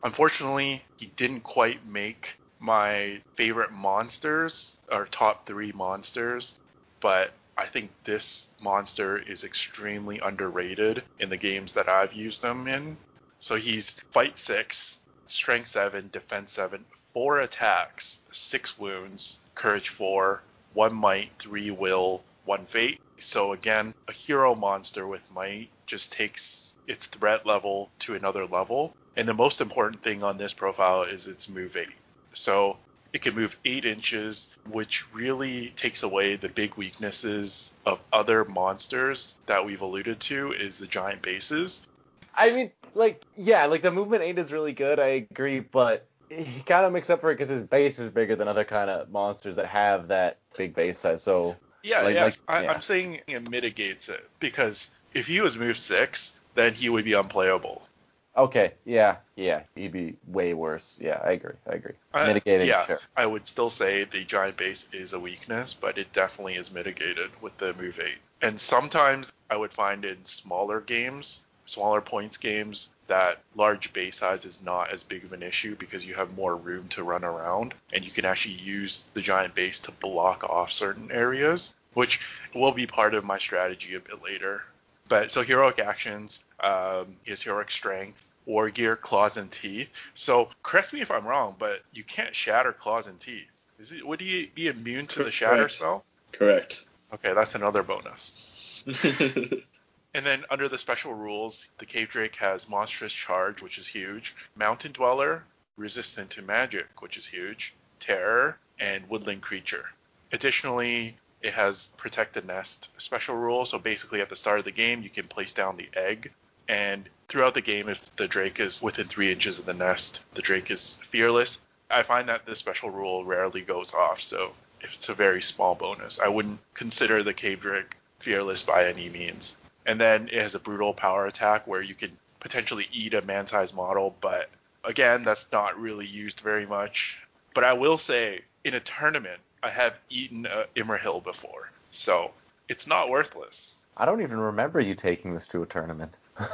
Unfortunately, he didn't quite make my favorite monsters, or top three monsters, but I think this monster is extremely underrated in the games that I've used them in. So he's fight six, strength seven, defense seven, four attacks, six wounds, courage four, one might, three will, one fate. So again, a hero monster with might just takes its threat level to another level. And the most important thing on this profile is its move eight. So it can move eight inches, which really takes away the big weaknesses of other monsters that we've alluded to is the giant bases. I mean, like, yeah, like the movement eight is really good. I agree, but he kind of makes up for it because his base is bigger than other kind of monsters that have that big base size. So Yeah, Like- yes. like- I, yeah. I'm saying it mitigates it because if he was move six, then he would be unplayable. okay, yeah, yeah, he'd be way worse. Yeah, I agree. I agree. Uh, I- Mitigating, yeah, sure. I would still say the giant base is a weakness, but it definitely is mitigated with the move eight. And sometimes I would find in smaller games, smaller points games, that large base size is not as big of an issue because you have more room to run around and you can actually use the giant base to block off certain areas, which will be part of my strategy a bit later. But so heroic actions um, is heroic strength, war gear, claws and teeth. So correct me if I'm wrong, but you can't shatter claws and teeth. Is it, would he be immune to the shatter Correct. spell? Correct. Okay, that's another bonus. And then under the special rules, the Cave Drake has Monstrous Charge, which is huge, Mountain Dweller, Resistant to Magic, which is huge, Terror, and Woodland Creature. Additionally, it has Protect the Nest special rule, so basically at the start of the game, you can place down the egg, and throughout the game, if the Drake is within three inches of the nest, the Drake is fearless. I find that this special rule rarely goes off, so it's a very small bonus. I wouldn't consider the Cave Drake fearless by any means. And then it has a brutal power attack where you can potentially eat a man-sized model, but again, that's not really used very much. But I will say, in a tournament, I have eaten a Imrahil before, so it's not worthless. I don't even remember you taking this to a tournament.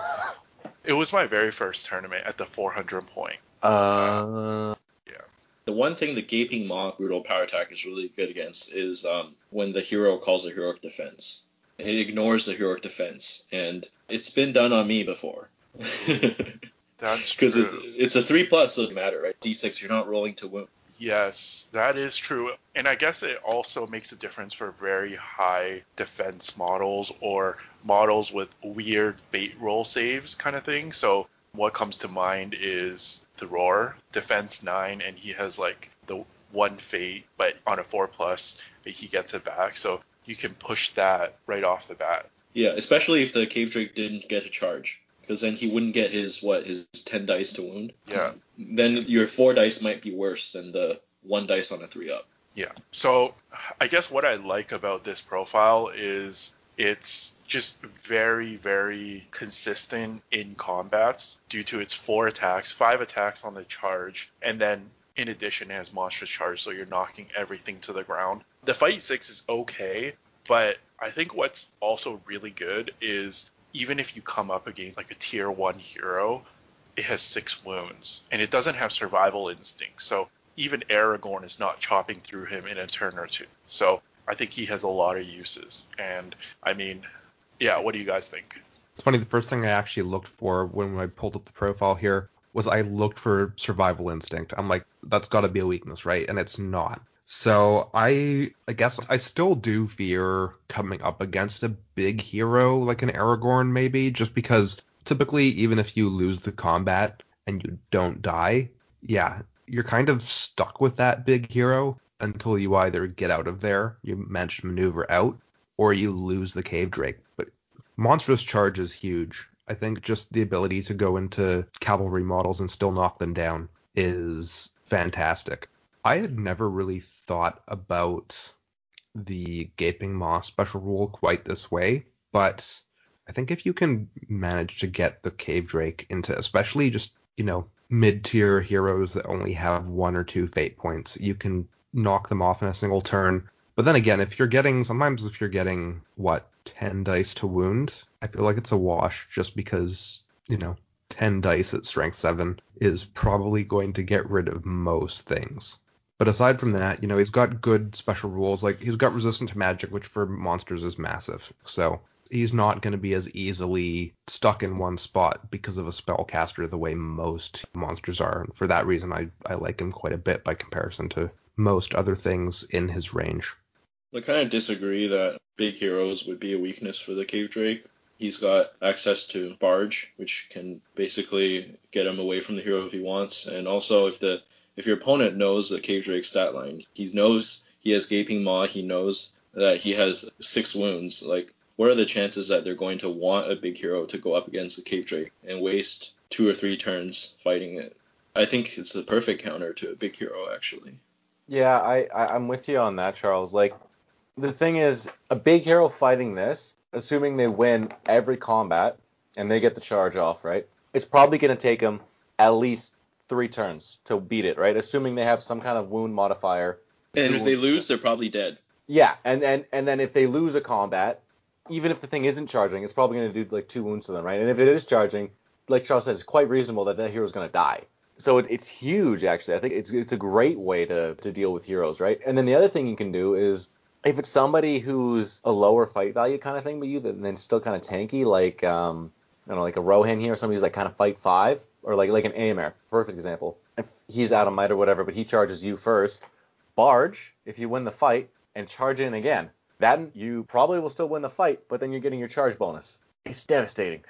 It was my very first tournament at the 400 point. Uh, Yeah. The one thing the Gaping Maw Brutal Power Attack is really good against is um, when the hero calls a heroic defense. It ignores the heroic defense, and it's been done on me before. That's Because it's, it's a 3 plus, doesn't matter, right? D6, you're not rolling to wound. Yes, that is true. And I guess it also makes a difference for very high defense models or models with weird bait roll saves kind of thing. So what comes to mind is the Roar, defense 9, and he has like the one fate, but on a 4 plus, he gets it back. So you can push that right off the bat. Yeah, especially if the Cave Drake didn't get a charge. Because then he wouldn't get his, what, his 10 dice to wound. Yeah. Then your 4 dice might be worse than the 1 dice on a 3 up. Yeah. So I guess what I like about this profile is it's just very, very consistent in combats due to its four attacks, five attacks on the charge, and then in addition it has monstrous charge, so you're knocking everything to the ground. The fight six is okay, but I think what's also really good is even if you come up against like a tier one hero, it has six wounds and it doesn't have survival instinct. So even Aragorn is not chopping through him in a turn or two. So I think he has a lot of uses. And I mean, yeah, what do you guys think? It's funny, the first thing I actually looked for when I pulled up the profile here was I looked for survival instinct. I'm like, that's got to be a weakness, right? And it's not. So I I guess I still do fear coming up against a big hero like an Aragorn maybe, just because typically even if you lose the combat and you don't die, yeah, you're kind of stuck with that big hero until you either get out of there, you manage to maneuver out, or you lose the cave drake. But monstrous charge is huge. I think just the ability to go into cavalry models and still knock them down is fantastic. I had never really thought about the gaping maw special rule quite this way, but I think if you can manage to get the cave drake into especially just, you know, mid-tier heroes that only have one or two fate points, you can knock them off in a single turn. But then again, if you're getting sometimes if you're getting what 10 dice to wound, I feel like it's a wash just because, you know, 10 dice at strength 7 is probably going to get rid of most things. But aside from that, you know, he's got good special rules. Like he's got resistant to magic, which for monsters is massive. So he's not going to be as easily stuck in one spot because of a spellcaster the way most monsters are. And for that reason, I, I like him quite a bit by comparison to most other things in his range. I kind of disagree that big heroes would be a weakness for the Cave Drake. He's got access to Barge, which can basically get him away from the hero if he wants, and also if the if your opponent knows the Cave Drake stat line, he knows he has Gaping Maw, he knows that he has six wounds. Like, what are the chances that they're going to want a big hero to go up against the Cave Drake and waste two or three turns fighting it? I think it's the perfect counter to a big hero, actually. Yeah, I, I I'm with you on that, Charles. Like the thing is, a big hero fighting this, assuming they win every combat and they get the charge off, right? It's probably going to take them at least three turns to beat it, right? Assuming they have some kind of wound modifier. And if they lose, they're probably dead. Yeah, and and and then if they lose a combat, even if the thing isn't charging, it's probably going to do like two wounds to them, right? And if it is charging, like Charles said, it's quite reasonable that that hero's going to die. So it, it's huge, actually. I think it's it's a great way to to deal with heroes, right? And then the other thing you can do is if it's somebody who's a lower fight value kind of thing, but you then then still kind of tanky, like um, I don't know, like a Rohan here, or somebody who's like kind of fight five, or like like an Éomer, perfect example. If he's out of might or whatever, but he charges you first, barge if you win the fight and charge in again. That you probably will still win the fight, but then you're getting your charge bonus. It's devastating.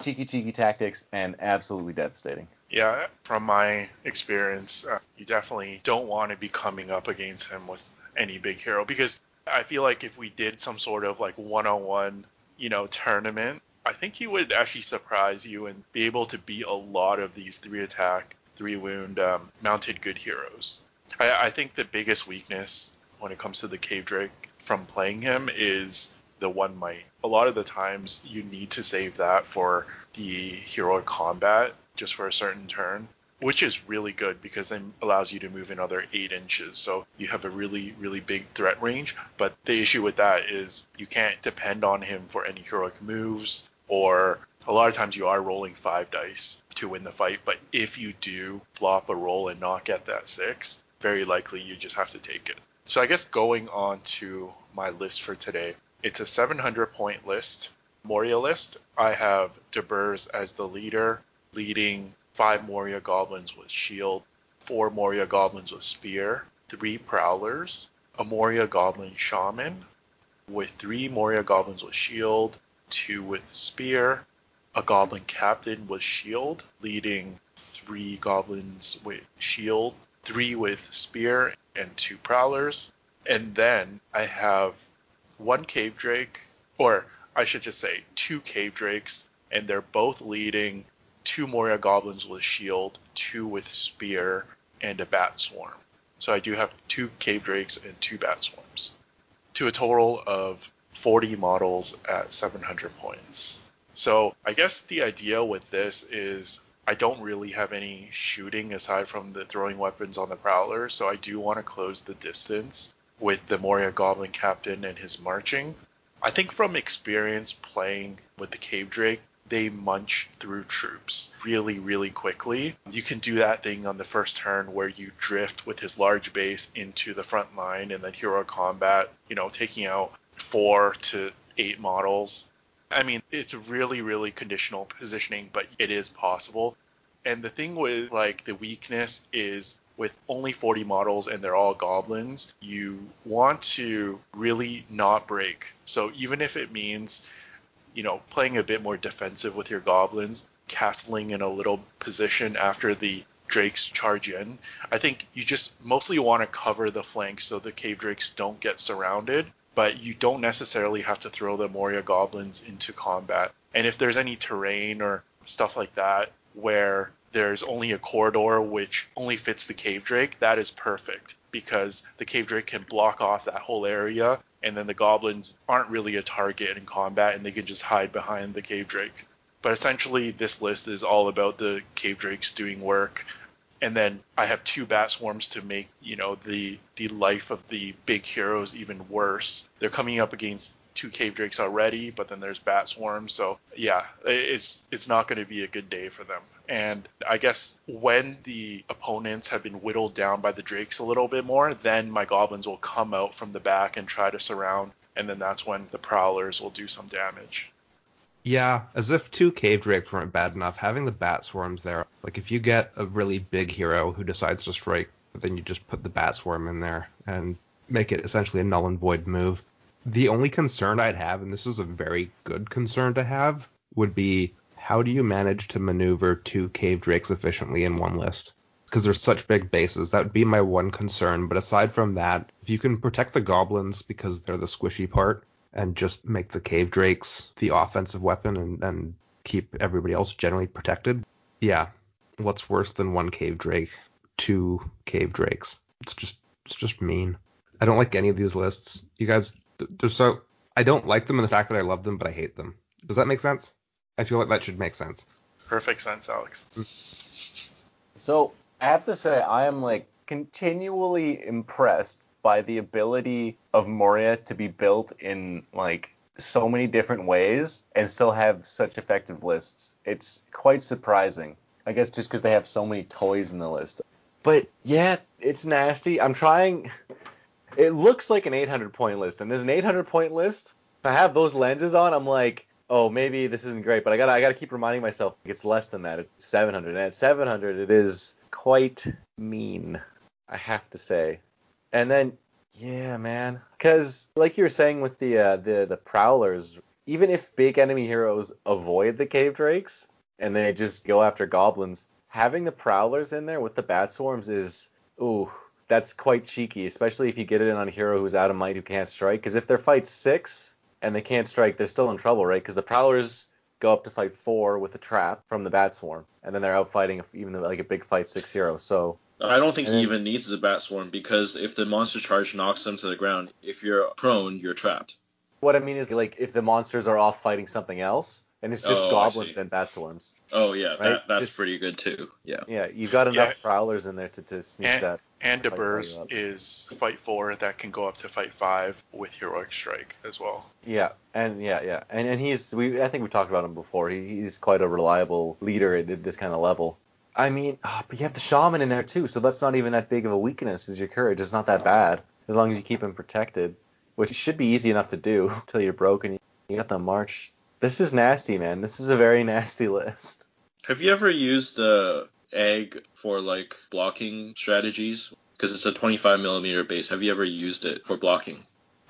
cheeky, cheeky tactics, and absolutely devastating. Yeah, from my experience, uh, you definitely don't want to be coming up against him with any big hero because I feel like if we did some sort of like one-on-one, you know, tournament, I think he would actually surprise you and be able to beat a lot of these three attack, three wound um, mounted good heroes. I, I think the biggest weakness when it comes to the Cave Drake from playing him is the one might. A lot of the times you need to save that for the heroic combat just for a certain turn, which is really good because it allows you to move another eight inches. So you have a really, really big threat range. But the issue with that is you can't depend on him for any heroic moves, or a lot of times you are rolling five dice to win the fight. But if you do flop a roll and not get that six, very likely you just have to take it. So I guess going on to my list for today, it's a 700 point list, Moria list. I have Durburz as the leader, leading five Moria goblins with shield, four Moria goblins with spear, three prowlers, a Moria goblin shaman, with three Moria goblins with shield, two with spear, a goblin captain with shield, leading three goblins with shield, three with spear, and two prowlers. And then I have one cave drake, or I should just say two cave drakes, and they're both leading two Moria goblins with shield, two with spear, and a bat swarm. So I do have two cave drakes and two bat swarms, to a total of 40 models at 700 points. So I guess the idea with this is I don't really have any shooting aside from the throwing weapons on the Prowler, so I do want to close the distance with the Moria Goblin Captain and his marching. I think from experience playing with the Cave Drake, they munch through troops really, really quickly. You can do that thing on the first turn where you drift with his large base into the front line and then hero combat, you know, taking out four to eight models. I mean, it's really, really conditional positioning, but it is possible. And the thing with like the weakness is with only 40 models and they're all goblins, you want to really not break. So even if it means, you know, playing a bit more defensive with your goblins, castling in a little position after the drakes charge in, I think you just mostly want to cover the flanks so the cave drakes don't get surrounded. But you don't necessarily have to throw the Moria goblins into combat. And if there's any terrain or stuff like that where there's only a corridor which only fits the cave drake, that is perfect because the cave drake can block off that whole area and then the goblins aren't really a target in combat and they can just hide behind the cave drake. But essentially this list is all about the cave drakes doing work. And then I have two bat swarms to make, you know, the the life of the big heroes even worse. They're coming up against two cave drakes already, but then there's bat swarms. So yeah, it's it's not going to be a good day for them. And I guess when the opponents have been whittled down by the drakes a little bit more, then my goblins will come out from the back and try to surround, and then that's when the prowlers will do some damage. Yeah, as if two cave drakes weren't bad enough, having the bat swarms there, like if you get a really big hero who decides to strike, then you just put the bat swarm in there and make it essentially a null and void move. The only concern I'd have, and this is a very good concern to have, would be how do you manage to maneuver two cave drakes efficiently in one list? Because they're such big bases. That would be my one concern. But aside from that, if you can protect the goblins because they're the squishy part and just make the cave drakes the offensive weapon and, and keep everybody else generally protected, yeah. What's worse than one cave drake? Two cave drakes. It's just it's just mean. I don't like any of these lists. You guys they're so I don't like them in the fact that I love them, but I hate them. Does that make sense? I feel like that should make sense. Perfect sense, Alex. So I have to say, I am like continually impressed by the ability of Moria to be built in like so many different ways and still have such effective lists. It's quite surprising. I guess just because they have so many toys in the list. But yeah, it's nasty. I'm trying. It looks like an 800 point list, and there's an 800 point list. If I have those lenses on, I'm like, oh, maybe this isn't great. But I gotta, I gotta keep reminding myself it's less than that. It's 700, and at 700, it is quite mean. I have to say. And then Yeah, man. Because like you were saying with the uh, the the prowlers, even if big enemy heroes avoid the cave drakes and they just go after goblins, having the prowlers in there with the bat swarms is ooh, that's quite cheeky, especially if you get it in on a hero who's out of might who can't strike. Because if they're fight six and they can't strike, they're still in trouble, right? Because the prowlers go up to fight four with a trap from the bat swarm, and then they're out fighting even like a big fight six hero. So I don't think And he then- even needs the bat swarm because if the monster charge knocks them to the ground, if you're prone, you're trapped. what I mean is like if the monsters are off fighting something else, and it's just Oh, goblins and bat swarms. Oh yeah, Right? that, that's Just- pretty good too. Yeah. Yeah, you've got enough Yeah. prowlers in there to, to sneak And- that. And Fight Durburz fight up. is fight four that can go up to fight five with heroic strike as well. Yeah, and yeah, yeah, and and he's we I think we talked about him before. He, he's quite a reliable leader at this kind of level. I mean, ah, but you have the shaman in there too, so that's not even that big of a weakness. Is your courage? It's not that bad as long as you keep him protected, which should be easy enough to do until you're broken. You got the march. This is nasty, man. This is a very nasty list. Have you ever used the egg for like blocking strategies? Because it's a 25 millimeter base. Have you ever used it for blocking?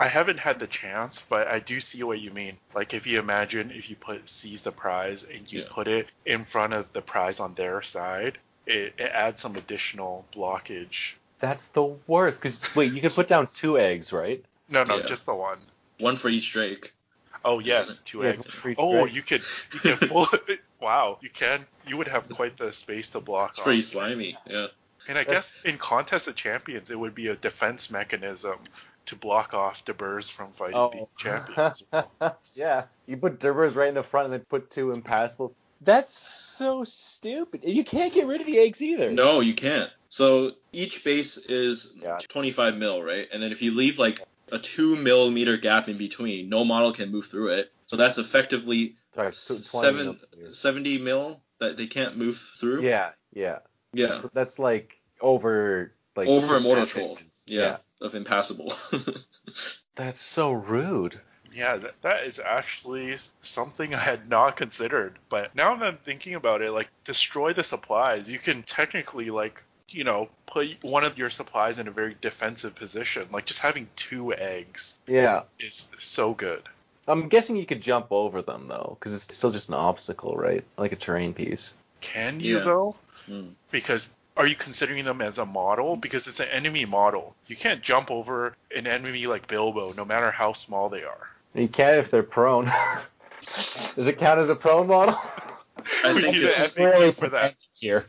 I haven't had the chance, but I do see what you mean. Like if you imagine if you put seize the prize and you Yeah. put it in front of the prize on their side, it, it adds some additional blockage. That's the worst. Cause wait, you can put down two eggs, right? No, no, Yeah. just the one. One for each Drake. Oh yes, two Yeah, eggs. for each Oh, drake. you could you can full wow, you can you would have quite the space to block It's off. pretty slimy. Yeah. And I That's- guess in contest of champions, it would be a defense mechanism to block off Durburz from fighting Oh. the champions. yeah, you put Durburz right in the front and then put two impassable. That's so stupid. You can't get rid of the eggs either. No, you can't. So each base is Yeah. 25 mil, right? And then if you leave like a two millimeter gap in between, no model can move through it. So that's effectively Sorry, seven, millimeters. 70 mil that they can't move through. Yeah, yeah. Yeah. That's, that's like over like Over two Immortal Troll. inches. Yeah. Of impassable. That's so rude. Yeah, that, that is actually something I had not considered. But now that I'm thinking about it, like destroy the supplies, you can technically like you know put one of your supplies in a very defensive position. Like just having two eggs Yeah. is so good. I'm guessing you could jump over them though, because it's still just an obstacle, right? Like a terrain piece. Can you Yeah. though? Hmm. Because are you considering them as a model? Because it's an enemy model. You can't jump over an enemy like Bilbo, no matter how small they are. You can if they're prone. Does it count as a prone model? I We think need it's- an FAQ for that. here.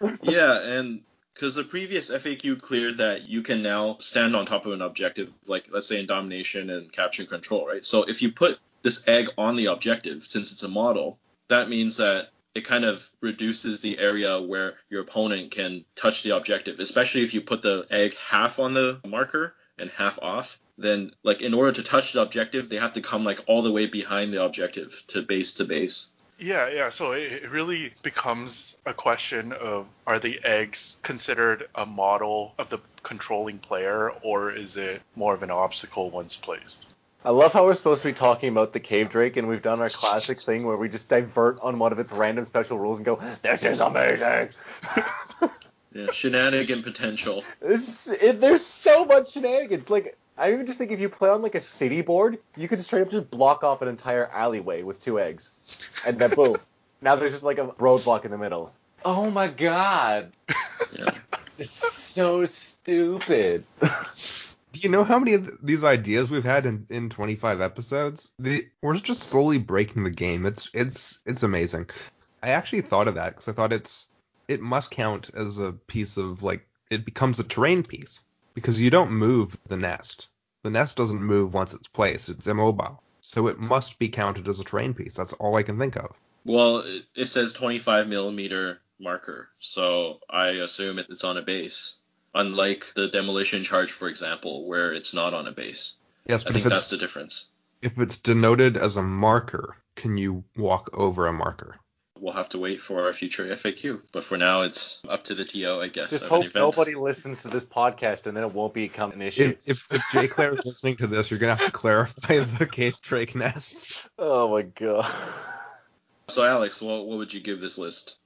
yeah, and because the previous FAQ cleared that you can now stand on top of an objective, like let's say in domination and capture and control, right? So if you put this egg on the objective, since it's a model, that means that it kind of reduces the area where your opponent can touch the objective, especially if you put the egg half on the marker and half off. Then, like, in order to touch the objective, they have to come like all the way behind the objective to base to base. Yeah, yeah. So it, really becomes a question of are the eggs considered a model of the controlling player, or is it more of an obstacle once placed? I love how we're supposed to be talking about the cave drake, and we've done our classic thing where we just divert on one of its random special rules and go, "This is amazing." Yeah, shenanigan potential. This, it, there's so much shenanigans. Like, I even just think if you play on like a city board, you could straight up just block off an entire alleyway with two eggs, and then boom, now there's just like a roadblock in the middle. Oh my god, Yeah. it's so stupid. Do you know how many of these ideas we've had in, in 25 episodes? The, we're just slowly breaking the game. It's it's it's amazing. I actually thought of that because I thought it's it must count as a piece of like it becomes a terrain piece because you don't move the nest. The nest doesn't move once it's placed. It's immobile. So it must be counted as a terrain piece. That's all I can think of. Well, it, it says 25 millimeter marker, so I assume it's on a base. Unlike the demolition charge, for example, where it's not on a base. Yes, I but think if that's it's the difference. if it's denoted as a marker, can you walk over a marker? We'll have to wait for our future FAQ. But for now, it's up to the TO, I guess. Just hope event. nobody listens to this podcast, and then it won't become an issue. If, if, if Jay Clare is listening to this, you're gonna have to clarify the cave drake nest. Oh my god. So, Alex, what, what would you give this list?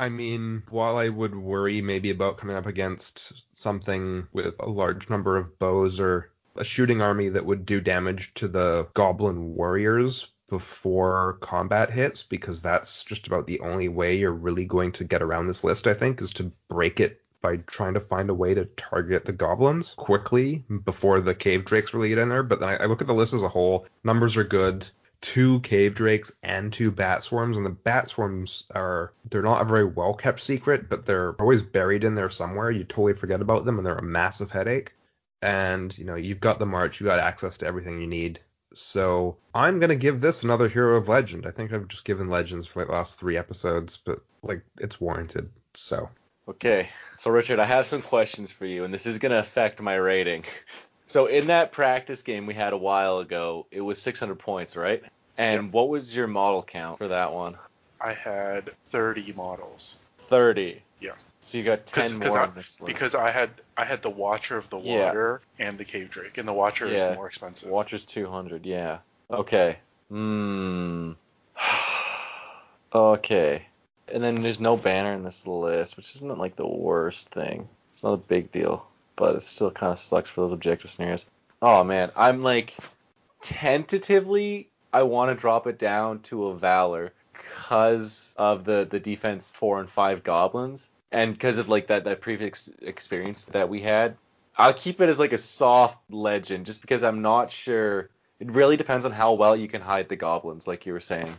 I mean, while I would worry maybe about coming up against something with a large number of bows or a shooting army that would do damage to the goblin warriors before combat hits, because that's just about the only way you're really going to get around this list, I think, is to break it by trying to find a way to target the goblins quickly before the cave drakes really get in there. But then I, I look at the list as a whole. Numbers are good. Two cave drakes and two bat swarms, and the bat swarms are they're not a very well kept secret, but they're always buried in there somewhere. You totally forget about them, and they're a massive headache. And you know you've got the march, you got access to everything you need. So I'm gonna give this another hero of legend. I think I've just given legends for like the last three episodes, but like it's warranted. So Okay, so Richard, I have some questions for you, and this is going to affect my rating. So in that practice game we had a while ago, it was 600 points, right? And Yep. what was your model count for that one? I had 30 models 30. Yeah. So you got 10 because more I, this list. because I had I had the Watcher of the Yeah. Water and the Cave Drake, and the Watcher Yeah. is more expensive. Watcher's 200, yeah. Okay. Hmm. okay. And then there's no banner in this list, which isn't like the worst thing. It's not a big deal, but it still kind of sucks for those objective scenarios. Oh man, I'm like tentatively I want to drop it down to a Valor because of the the defense four and five goblins, and because of like that that previous experience that we had. I'll keep it as like a soft legend, just because I'm not sure. It really depends on how well you can hide the goblins, like you were saying.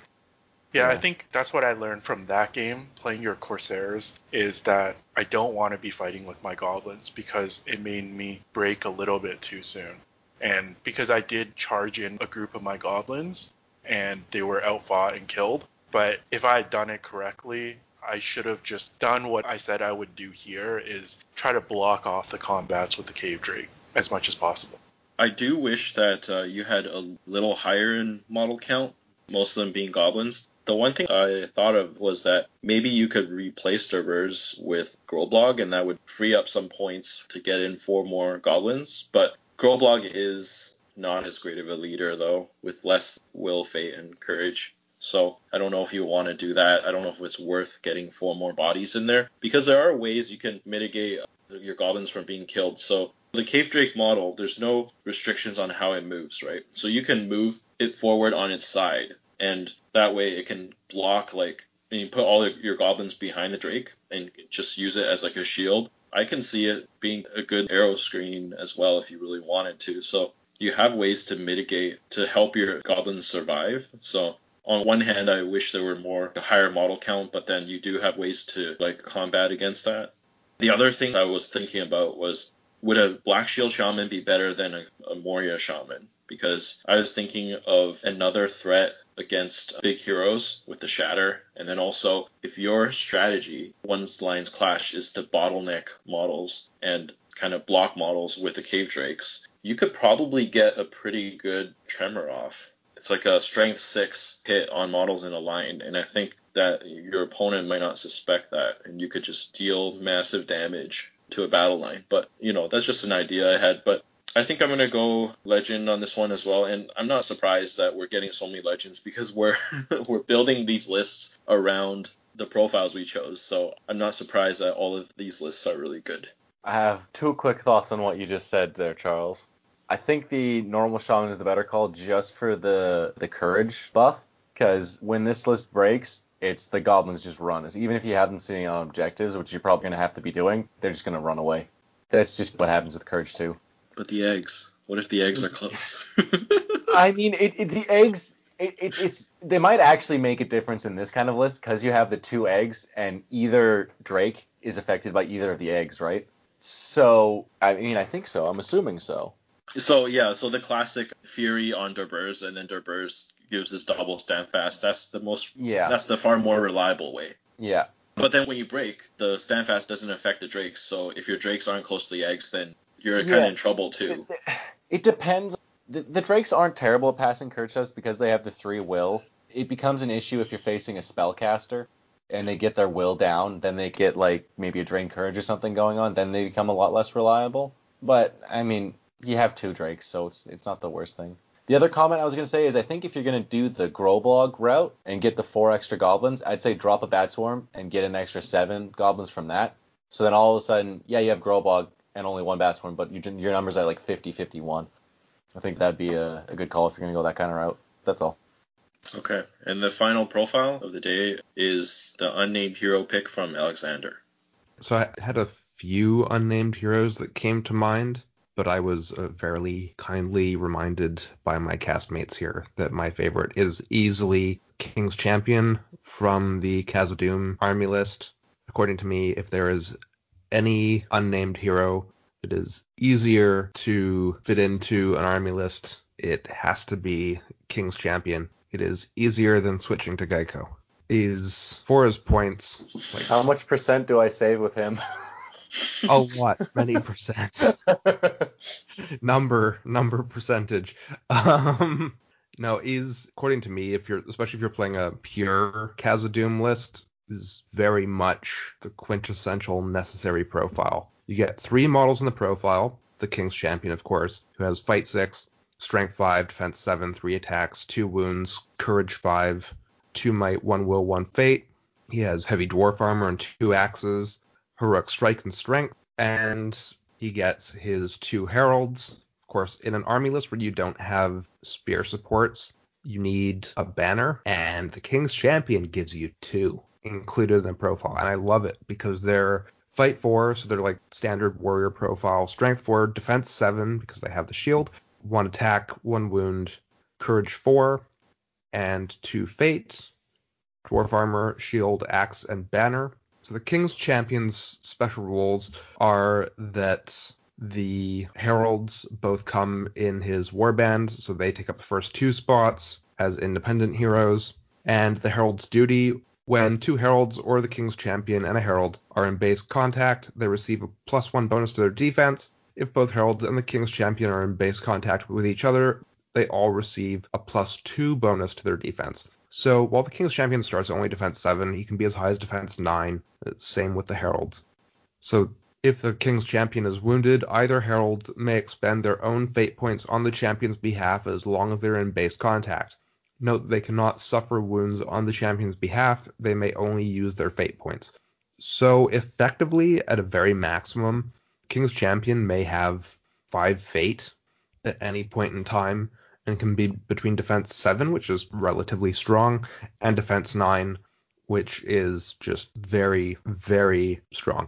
Yeah, I think that's what I learned from that game, playing your Corsairs, is that I don't want to be fighting with my goblins because it made me break a little bit too soon. And because I did charge in a group of my goblins and they were outfought and killed, but if I had done it correctly, I should have just done what I said I would do here is try to block off the combats with the cave drake as much as possible. I do wish that uh, you had a little higher in model count, most of them being goblins. The one thing I thought of was that maybe you could replace Durburz with Groblog, and that would free up some points to get in four more goblins. But Groblog is not as great of a leader, though, with less will, fate, and courage. So I don't know if you want to do that. I don't know if it's worth getting four more bodies in there because there are ways you can mitigate your goblins from being killed. So the Cave Drake model, there's no restrictions on how it moves, right? So you can move it forward on its side, and that way it can block like and you put all your goblins behind the Drake and just use it as like a shield. I can see it being a good arrow screen as well if you really wanted to. So you have ways to mitigate to help your goblins survive. So on one hand, I wish there were more higher model count, but then you do have ways to like combat against that. The other thing I was thinking about was would a Black Shield Shaman be better than a, a Moria Shaman? Because I was thinking of another threat against big heroes with the Shatter, and then also if your strategy, once lines clash, is to bottleneck models and kind of block models with the Cave Drakes, you could probably get a pretty good Tremor off. It's like a Strength 6 hit on models in a line, and I think that your opponent might not suspect that, and you could just deal massive damage to a battle line. But you know, that's just an idea I had. But I think I'm gonna go legend on this one as well, and I'm not surprised that we're getting so many legends because we're we're building these lists around the profiles we chose. So I'm not surprised that all of these lists are really good. I have two quick thoughts on what you just said there, Charles. I think the normal shaman is the better call just for the the courage buff, because when this list breaks, it's the goblins just run. So even if you have them sitting on objectives, which you're probably gonna have to be doing, they're just gonna run away. That's just what happens with courage too. But the eggs, what if the eggs are close? I mean, it, it the eggs. It, it, it's they might actually make a difference in this kind of list because you have the two eggs and either Drake is affected by either of the eggs, right? So I mean, I think so. I'm assuming so. So yeah, so the classic Fury on Durburz, and then Durburz gives his double stand fast. That's the most. Yeah. That's the far more reliable way. Yeah. But then when you break, the stand fast doesn't affect the drakes. So if your drakes aren't close to the eggs, then you're kind of in trouble too. It, depends. The, the Drakes aren't terrible at passing courage tests because they have the three will. It becomes an issue if you're facing a spellcaster and they get their will down, then they get like maybe a drain courage or something going on, then they become a lot less reliable. But I mean, you have two Drakes, so it's it's not the worst thing. The other comment I was going to say is I think if you're going to do the Groblog route and get the four extra goblins, I'd say drop a Bat Swarm and get an extra seven goblins from that. So then all of a sudden, yeah, you have Groblog and only one Bat Swarm, but you, your numbers are like 50 51. I think that'd be a, a good call if you're going to go that kind of route. That's all. Okay. And the final profile of the day is the unnamed hero pick from Alexander. So I had a few unnamed heroes that came to mind but I was uh, very kindly reminded by my castmates here that my favorite is easily King's Champion from the Khazad-dûm army list. According to me, if there is any unnamed hero that is easier to fit into an army list, it has to be King's Champion. It is easier than switching to Geico. Is for his points. Like, How much percent do I save with him? a lot, many percent. number, number percentage. Um, no, is according to me, if you're especially if you're playing a pure Khazad-dûm list, is very much the quintessential necessary profile. You get three models in the profile. The King's Champion, of course, who has Fight six, Strength five, Defense seven, three attacks, two wounds, Courage five, two Might, one Will, one Fate. He has heavy dwarf armor and two axes, heroic strike and strength, and he gets his two heralds. Of course, in an army list where you don't have spear supports, you need a banner, and the King's Champion gives you two included in the profile, and I love it because they're fight four, so they're like standard warrior profile, strength four, defense seven because they have the shield, one attack, one wound, courage four, and two fate, dwarf armor, shield, axe, and banner. So the King's Champion's special rules are that the heralds both come in his warband, so they take up the first two spots as independent heroes. And the herald's duty when two heralds or the king's champion and a herald are in base contact, they receive a plus one bonus to their defense. If both heralds and the king's champion are in base contact with each other, they all receive a plus two bonus to their defense. So while the King's Champion starts only defense 7, he can be as high as defense 9. Same with the Heralds. So if the King's Champion is wounded, either Herald may expend their own fate points on the champion's behalf as long as they're in base contact. Note they cannot suffer wounds on the champion's behalf, they may only use their fate points. So effectively, at a very maximum, King's Champion may have 5 fate at any point in time, and can be between defense 7, which is relatively strong, and defense 9, which is just very, very strong.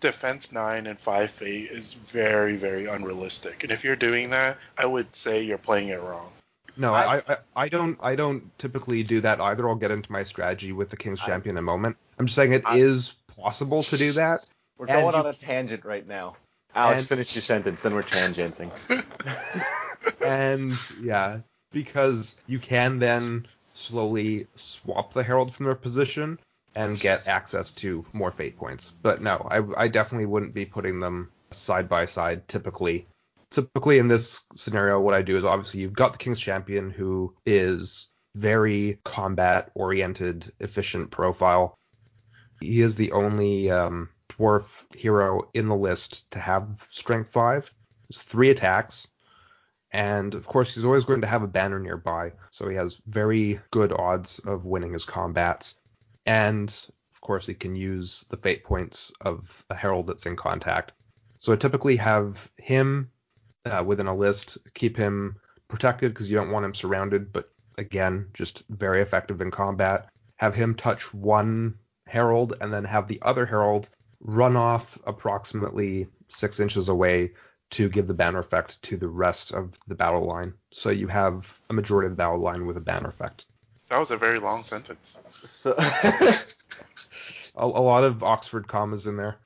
Defense 9 and 5 fate is very, very unrealistic. And if you're doing that, I would say you're playing it wrong. No, I, I, I don't I don't typically do that either. I'll get into my strategy with the King's Champion in a moment. I'm just saying it I, is possible to do that. We're going on a tangent right now. Alex, and, finish your sentence, then we're tangenting. and yeah, because you can then slowly swap the herald from their position and get access to more fate points. But no, I, I definitely wouldn't be putting them side by side typically. Typically in this scenario, what I do is obviously you've got the King's Champion who is very combat oriented, efficient profile. He is the only um, dwarf hero in the list to have strength five. It's three attacks. And of course, he's always going to have a banner nearby, so he has very good odds of winning his combats. And of course, he can use the fate points of a herald that's in contact. So I typically have him uh, within a list, keep him protected because you don't want him surrounded, but again, just very effective in combat. Have him touch one herald and then have the other herald run off approximately six inches away to give the banner effect to the rest of the battle line. So you have a majority of the battle line with a banner effect. That was a very long sentence. So a, a, lot of Oxford commas in there.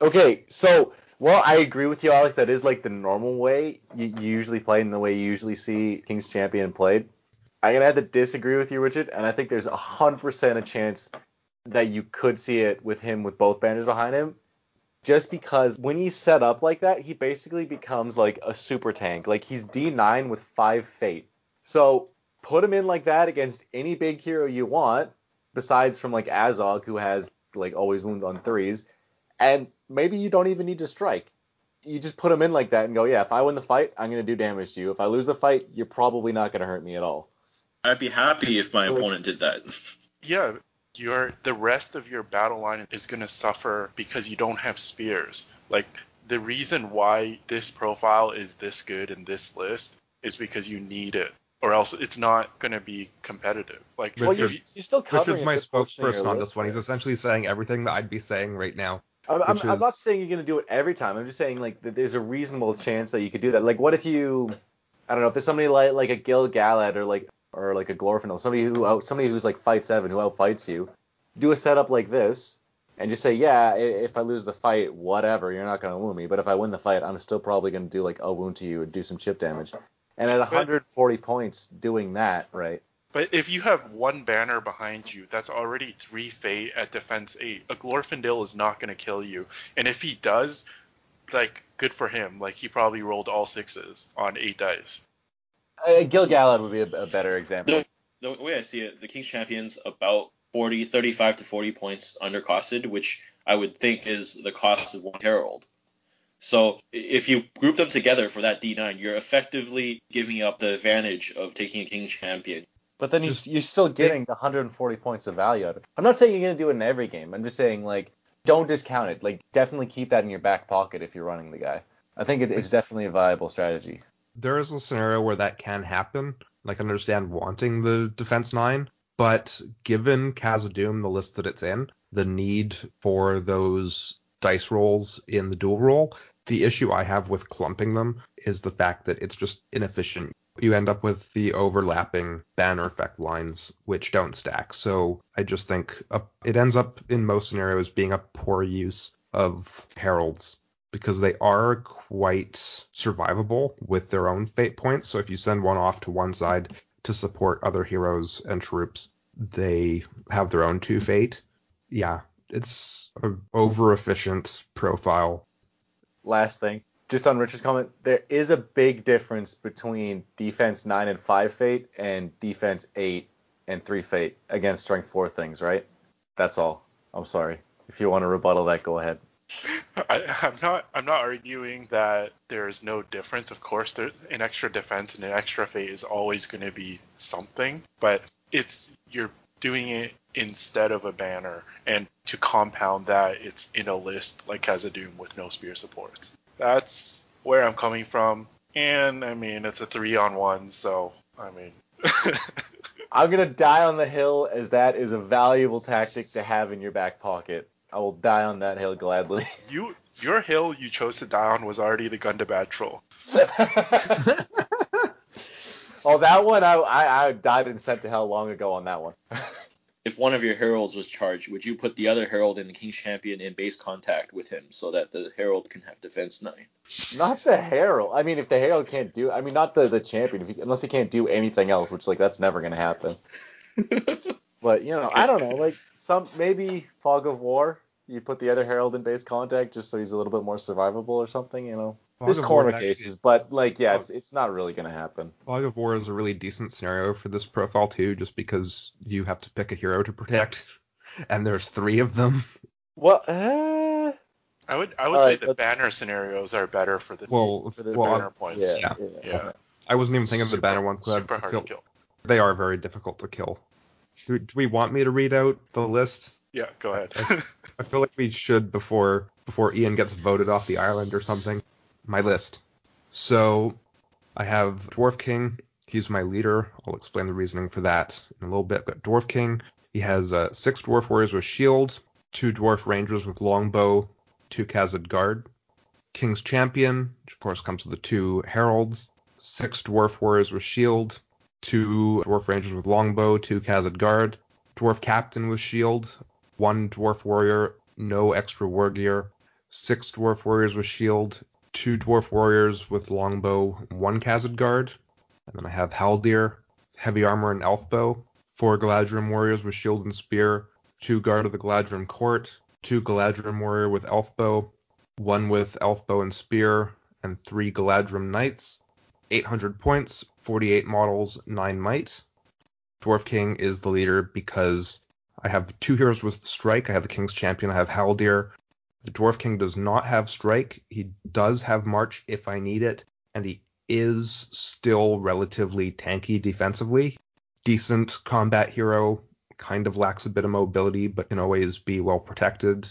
Okay, so well, I agree with you, Alex. That is like the normal way you, usually play, and the way you usually see King's Champion played. I'm gonna have to disagree with you, Richard, and I think there's a hundred percent a chance that you could see it with him with both banners behind him just because when he's set up like that, he basically becomes like a super tank. Like he's D9 with 5 fate. So put him in like that against any big hero you want, besides from like Azog, who has like always wounds on threes, and maybe you don't even need to strike. you just put them in like that and go, yeah, if I win the fight, I'm gonna do damage to you. If I lose the fight, you're probably not gonna hurt me at all. I'd be happy if my opponent did that. Yeah, your the rest of your battle line is going to suffer because you don't have spears. Like the reason why this profile is this good in this list is because you need it, or else it's not going to be competitive. Like Well, you're, Richard's- you're still covering Richard's a my good portion of your spokesperson on this one. He's essentially saying everything that I'd be saying right now. I'm, I'm, which I'm not saying you're gonna do it every time. I'm just saying like that there's a reasonable chance that you could do that. Like what if you, I don't know, if there's somebody like like a Gil Galad or like or like a Glorfindel, somebody who out somebody who's like fight seven who outfights you, do a setup like this and just say yeah if I lose the fight whatever you're not gonna wound me, but if I win the fight I'm still probably gonna do like a wound to you and do some chip damage. And at 140 points doing that right. But if you have one banner behind you, that's already three fate at defense eight. A Glorfindel is not going to kill you, and if he does, like good for him. Like he probably rolled all sixes on eight dice. Uh, Gil Galad would be a, a better example. The, the way I see it, the King's Champion's about 40, 35 to 40 points undercosted, which I would think is the cost of one Herald. So if you group them together for that D9, you're effectively giving up the advantage of taking a King's Champion. But then you, Just you're still getting the 140 points of value out of it. I'm not saying you're going to do it in every game. I'm just saying, like, don't discount it. Like, definitely keep that in your back pocket if you're running the guy. I think it, it's definitely a viable strategy. There is a scenario where that can happen. Like, I understand wanting the defense nine, but given Khazad-dûm, the list that it's in, the need for those dice rolls in the dual roll, the issue I have with clumping them is the fact that it's just inefficient. You end up with the overlapping banner effect lines, which don't stack. So I just think a, it ends up in most scenarios being a poor use of heralds because they are quite survivable with their own fate points. So if you send one off to one side to support other heroes and troops, they have their own two fate. Yeah, it's an over efficient profile. Last thing, just on Richard's comment, there is a big difference between defense 9 and 5 fate and defense 8 and 3 fate against strength 4 things, right? That's all. I'm sorry. If you want to rebuttal that, go ahead. I, I'm not. I'm not arguing that there is no difference. Of course, there, an extra defense and an extra fate is always going to be something, but it's you're doing it instead of a banner, and to compound that, it's in a list like Khazad-dûm with no spear supports. That's where I'm coming from, and I mean it's a three on one, so I mean. I'm going to die on the hill as that is a valuable tactic to have in your back pocket. I will die on that hill gladly. You your hill you chose to die on was already the Gundabad troll. oh, that one, I, I, I died and sent to hell long ago on that one. If one of your heralds was charged, would you put the other herald and the King's Champion in base contact with him so that the herald can have defense nine? Not the Herald. I mean, if the Herald can't do, I mean, not the the champion. If he, unless he can't do anything else, which like that's never gonna happen. But you know, I don't know. Like some maybe Fog of War. You put the other Herald in base contact just so he's a little bit more survivable or something. You know, there's of War corner actually- cases, but like yeah, it's it's not really gonna happen. Fog of War is a really decent scenario for this profile too, just because you have to pick a hero to protect, and there's three of them. Well, uh, I would I would All say right, the let's- banner scenarios are better for the Well, for the well, banner I'm- points. yeah, yeah. yeah. Yeah. I wasn't even thinking of the Super- banner ones. 'cause I Super hard feel- to kill. They are very difficult to kill. Do, do we want me to read out the list? Yeah, go ahead. I feel like we should before before Ian gets voted off the island or something. My list. So I have Dwarf King. He's my leader. I'll explain the reasoning for that in a little bit. But Dwarf King, he has uh, six Dwarf Warriors with Shield, two Dwarf Rangers with Longbow, two Khazad Guard. King's Champion, which of course comes with the two Heralds, six Dwarf Warriors with Shield, two Dwarf Rangers with Longbow, two Khazad Guard, Dwarf Captain with Shield, one Dwarf Warrior, no extra war gear, six Dwarf Warriors with Shield, two Dwarf Warriors with Longbow, one Khazad Guard, and then I have Haldir, Heavy Armor and Elf Bow, four Galadrim Warriors with Shield and Spear, two Guard of the Galadrim Court, two Galadrim Warrior with Elf Bow, one with Elf Bow and Spear, and three Galadrim Knights. 800 points, 48 models, 9 might. Dwarf King is the leader because I have two heroes with strike. I have the King's Champion. I have Haldir. The Dwarf King does not have Strike. He does have March if I need it, and he is still relatively tanky defensively. Decent combat hero, kind of lacks a bit of mobility, but can always be well protected.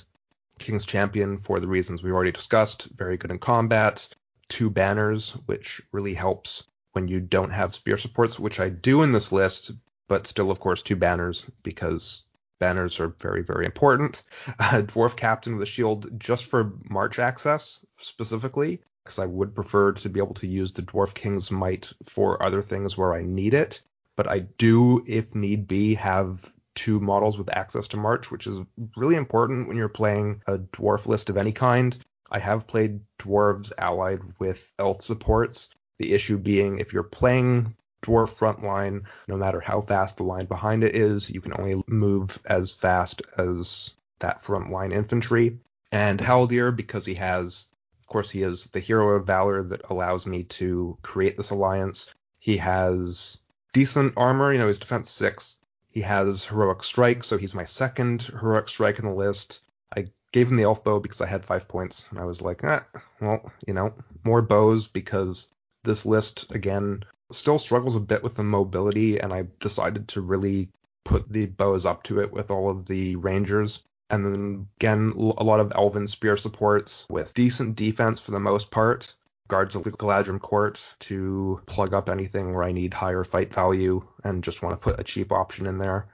King's Champion for the reasons we already discussed, very good in combat. Two banners, which really helps when you don't have spear supports, which I do in this list, but still, of course, two banners because banners are very, very important. Uh, Dwarf Captain with a shield just for March access specifically, because I would prefer to be able to use the Dwarf King's Might for other things where I need it. But I do, if need be, have two models with access to March, which is really important when you're playing a dwarf list of any kind. I have played dwarves allied with elf supports. The issue being if you're playing dwarf front line, no matter how fast the line behind it is, you can only move as fast as that front line infantry. And Haldir, because he has, of course, he is the hero of valor that allows me to create this alliance. He has decent armor, you know, he's defense six, he has heroic strike, so he's my second heroic strike in the list. I gave him the elf bow because I had five points, and I was like, eh, well, you know, more bows because this list again still struggles a bit with the mobility, and I decided to really put the bows up to it with all of the rangers. And then again, a lot of elven spear supports with decent defense for the most part guards of the Galadrim court to plug up anything where I need higher fight value and just want to put a cheap option in there.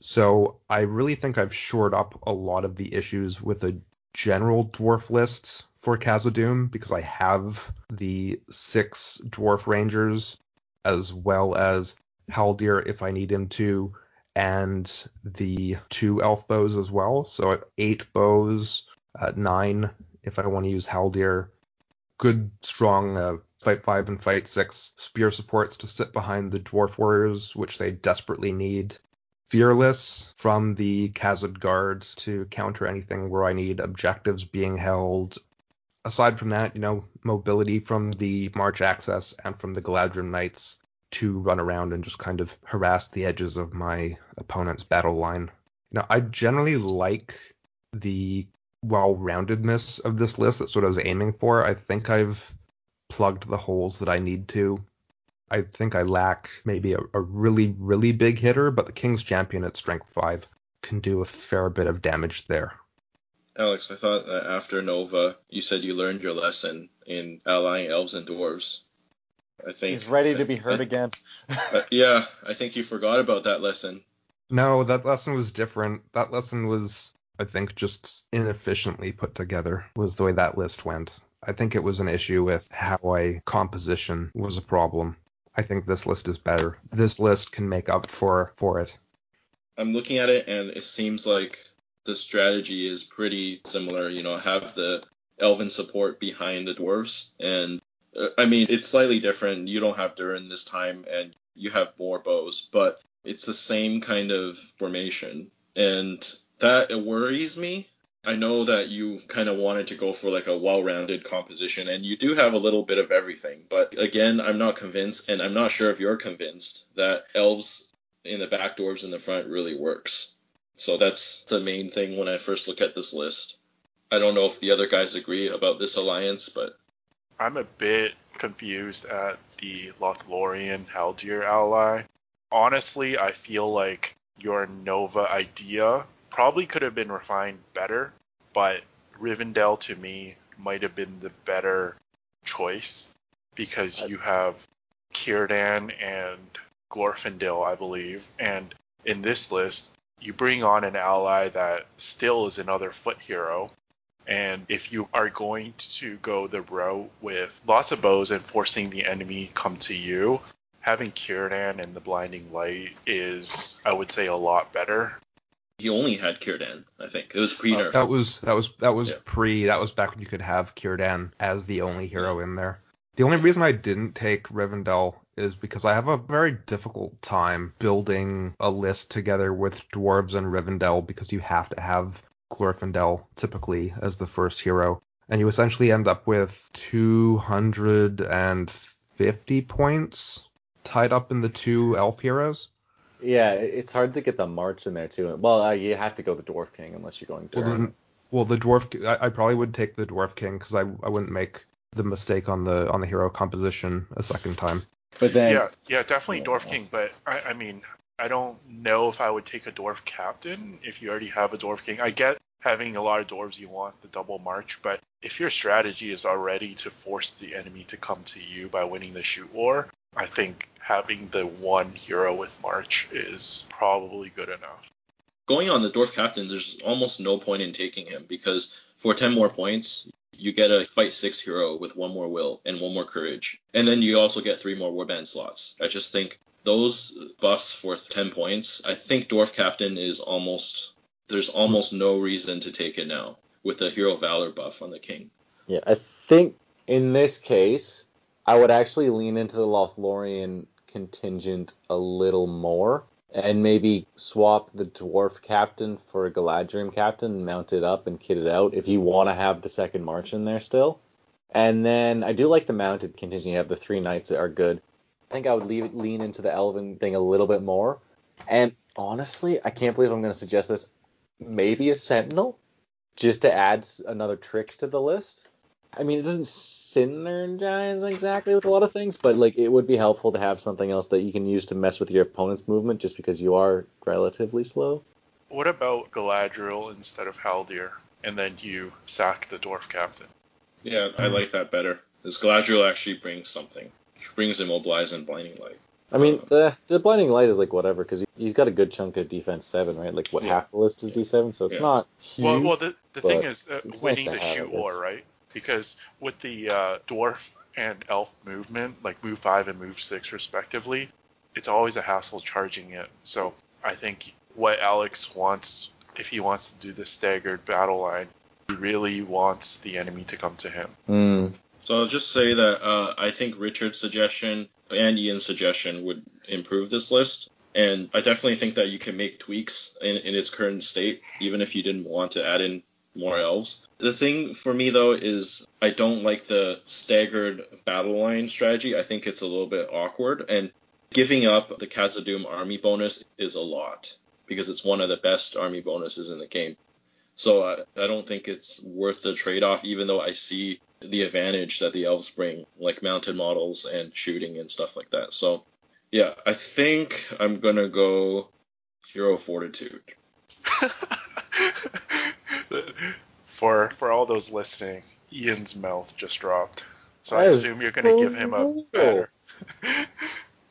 So I really think I've shored up a lot of the issues with a general dwarf list for Khazad-dûm because I have the six dwarf rangers as well as Haldir if I need him to, and the two elf bows as well. So eight bows, uh, nine if I want to use Haldir, good, strong uh, Fight 5 and Fight 6 spear supports to sit behind the Dwarf Warriors, which they desperately need. Fearless from the Khazad Guard to counter anything where I need objectives being held. Aside from that, you know, mobility from the March Access and from the Galadrim Knights to run around and just kind of harass the edges of my opponent's battle line. Now, I generally like the well-roundedness of this list. That's what I was aiming for. I think I've plugged the holes that I need to. I think I lack maybe a, a really, really big hitter, but the King's Champion at strength 5 can do a fair bit of damage there. Alex, I thought that after Nova, you said you learned your lesson in allying elves and dwarves. I think he's ready to be hurt again. uh, yeah, I think you forgot about that lesson. No, that lesson was different. That lesson was I think just inefficiently put together was the way that list went. I think it was an issue with how I composition was a problem. I think this list is better. This list can make up for for it. I'm looking at it and it seems like the strategy is pretty similar. You know, have the elven support behind the dwarves, and uh, I mean it's slightly different. You don't have Durin this time, and you have more bows, but it's the same kind of formation. And that worries me. I know that you kind of wanted to go for like a well-rounded composition, and you do have a little bit of everything. But again, I'm not convinced, and I'm not sure if you're convinced that elves in the back dwarves in the front really works. So that's the main thing when I first look at this list. I don't know if the other guys agree about this alliance, but I'm a bit confused at the Lothlorien Haldir ally. Honestly, I feel like your Nova idea probably could have been refined better, but Rivendell to me might have been the better choice because you have Círdan and Glorfindel, I believe, and in this list, you bring on an ally that still is another foot hero. And if you are going to go the route with lots of bows and forcing the enemy come to you, having Círdan and the Blinding Light is, I would say, a lot better he only had Círdan, I think. It was pre nerf. Uh, that was that was that was yeah. pre that was back when you could have Círdan as the only hero in there. The only reason I didn't take Rivendell is because I have a very difficult time building a list together with dwarves and Rivendell because you have to have Glorfindel typically as the first hero. And you essentially end up with 250 points tied up in the two elf heroes. Yeah, it's hard to get the march in there too. Well, uh, you have to go the dwarf king unless you're going. Well, then, Well, the dwarf, I, I probably would take the dwarf king because I, I wouldn't make the mistake on the on the hero composition a second time. But then Yeah, yeah, definitely Yeah. Dwarf King, but I, I mean, I don't know if I would take a Dwarf Captain if you already have a Dwarf King. I get having a lot of dwarves, you want the double march, but if your strategy is already to force the enemy to come to you by winning the shoot war, I think having the one hero with march is probably good enough. Going on the dwarf captain, there's almost no point in taking him because for 10 more points, you get a fight six hero with one more will and one more courage, and then you also get three more warband slots. I just think those buffs for 10 points, I think dwarf captain is almost there's almost no reason to take it now with the hero valor buff on the king. Yeah, I think in this case, I would actually lean into the Lothlorien contingent a little more and maybe swap the dwarf captain for a Galadhrim captain, mount it up and kit it out if you want to have the second march in there still. And then I do like the mounted contingent. You have the three knights that are good. I think I would leave, lean into the elven thing a little bit more. And honestly, I can't believe I'm going to suggest this. Maybe a sentinel, just to add another trick to the list. I mean, it doesn't synergize exactly with a lot of things, but like it would be helpful to have something else that you can use to mess with your opponent's movement, just because you are relatively slow. What about Galadriel instead of Haldir? And then you sack the Dwarf Captain. Yeah, I like that better. This Galadriel actually brings something. She brings immobilize and blinding light. I mean, the the blinding light is like whatever, because he's got a good chunk of defense seven, right? Like what Yeah. half the list is D seven, so it's Yeah. not huge. Well, well, the, the thing is uh, it's- it's nice winning to the have, I shoot war, right? Because with the uh, dwarf and elf movement, like move five and move six respectively, it's always a hassle charging it. So I think what Alex wants, if he wants to do the staggered battle line, he really wants the enemy to come to him. Hmm. So I'll just say that uh, I think Richard's suggestion and Ian's suggestion would improve this list. And I definitely think that you can make tweaks in, in its current state, even if you didn't want to add in more elves. The thing for me, though, is I don't like the staggered battle line strategy. I think it's a little bit awkward. And giving up the Khazad-dûm army bonus is a lot because it's one of the best army bonuses in the game. So I, I don't think it's worth the trade-off, even though I see the advantage that the elves bring, like mounted models and shooting and stuff like that. So yeah, I think I'm gonna go hero fortitude. for for all those listening, Ian's mouth just dropped. So I That is assume you're going to give him a better.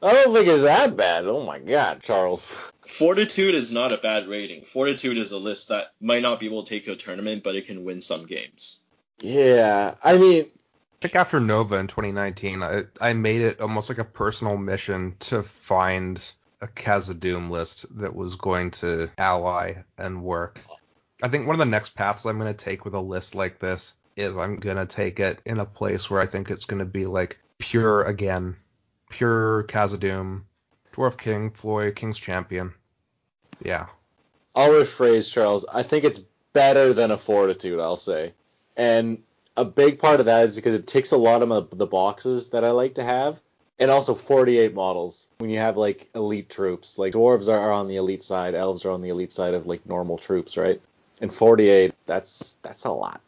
I don't think it's that bad. Oh my god, Charles. Fortitude is not a bad rating. Fortitude is a list that might not be able to take to a tournament, but it can win some games. Yeah, I mean, I think after Nova in 2019, I, I made it almost like a personal mission to find a Khazad-dûm list that was going to ally and work. I think one of the next paths I'm going to take with a list like this is I'm going to take it in a place where I think it's going to be like pure again, pure Khazad-dûm, Dwarf King, Flói, King's Champion. Yeah. I'll rephrase Charles. I think it's better than a fortitude, I'll say. And a big part of that is because it ticks a lot of the boxes that I like to have. And also 48 models. When you have like elite troops, like dwarves are on the elite side, elves are on the elite side of like normal troops, right? And 48, that's that's a lot.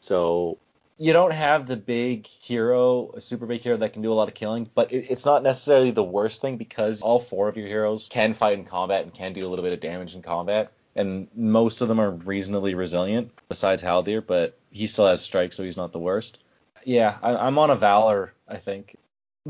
So you don't have the big hero, a super big hero that can do a lot of killing, but it, it's not necessarily the worst thing because all four of your heroes can fight in combat and can do a little bit of damage in combat. And most of them are reasonably resilient, besides Haldir, but he still has strike, so he's not the worst. Yeah, I, I'm on a Valor, I think.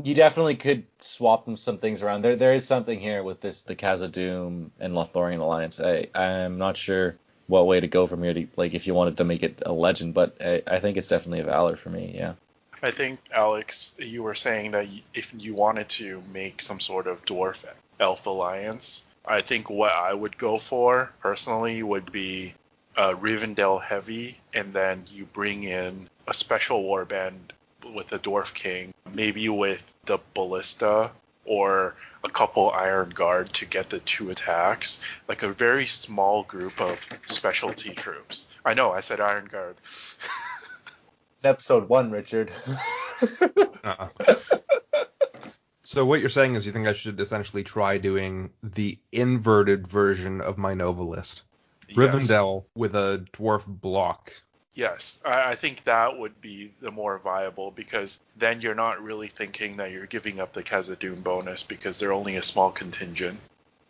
You definitely could swap them some things around. There, there is something here with this, the Khazad-dûm and Lothlorien alliance. I, I'm not sure what way to go from here. To, like, if you wanted to make it a legend, but I, I think it's definitely a Valor for me. Yeah. I think Alex, you were saying that if you wanted to make some sort of dwarf elf alliance, I think what I would go for personally would be uh, Rivendell heavy, and then you bring in a special warband with a dwarf king, maybe with the ballista or a couple iron guard to get the two attacks, like a very small group of specialty troops. I know I said iron guard. Episode one, Richard. Uh-uh. so what you're saying is you think I should essentially try doing the inverted version of my Nova list. Yes. Rivendell with a dwarf block. Yes, I, I think that would be the more viable because then you're not really thinking that you're giving up the Khazad-dûm bonus because they're only a small contingent.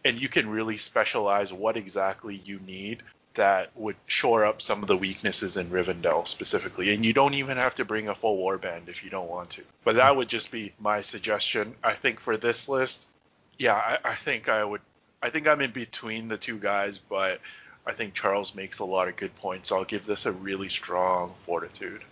And you can really specialize what exactly you need that would shore up some of the weaknesses in Rivendell specifically. And you don't even have to bring a full warband if you don't want to. But that would just be my suggestion. I think for this list, yeah, I, I think I would. I think I'm in between the two guys, but I think Charles makes a lot of good points. I'll give this a really strong fortitude.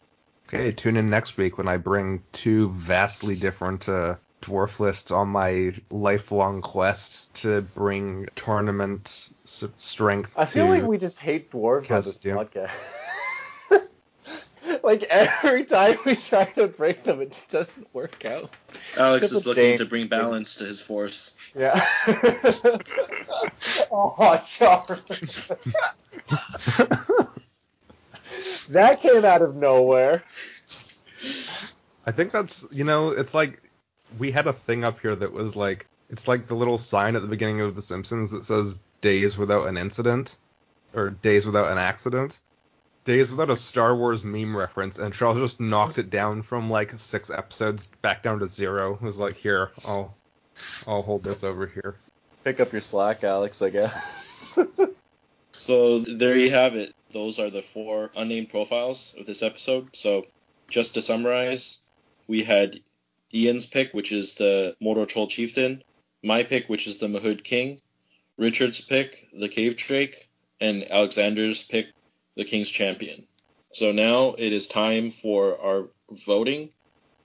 Okay, tune in next week when I bring two vastly different uh, dwarf lists on my lifelong quest to bring tournament s- strength I feel to. like we just hate dwarves on this podcast. like every time we try to bring them, it just doesn't work out. Alex Except is looking Dane. to bring balance to his force. Yeah. oh, Charles. that came out of nowhere. I think that's you know it's like we had a thing up here that was like it's like the little sign at the beginning of The Simpsons that says days without an incident or days without an accident. Days without a Star Wars meme reference, and Charles just knocked it down from like six episodes back down to zero. It was like, here, I'll, I'll hold this over here. Pick up your slack, Alex, I guess. So there you have it. Those are the four unnamed profiles of this episode. So just to summarize, we had Ian's pick, which is the Mordor Troll Chieftain, my pick, which is the Mahud King, Richard's pick, the Cave Drake, and Alexander's pick, the King's Champion. So now it is time for our voting.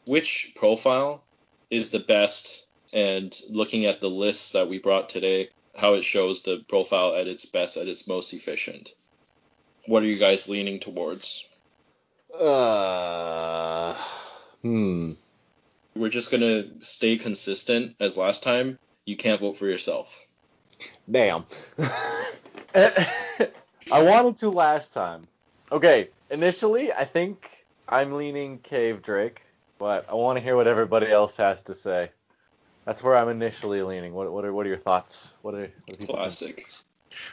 Which profile is the best? And looking at the lists that we brought today, how it shows the profile at its best, at its most efficient. What are you guys leaning towards? Uh, hmm. We're just gonna stay consistent as last time. You can't vote for yourself. Damn. I wanted to last time. Okay, initially, I think I'm leaning Cave Drake, but I want to hear what everybody else has to say. That's where I'm initially leaning. What, what are what are your thoughts? What are, what are people think? Classic.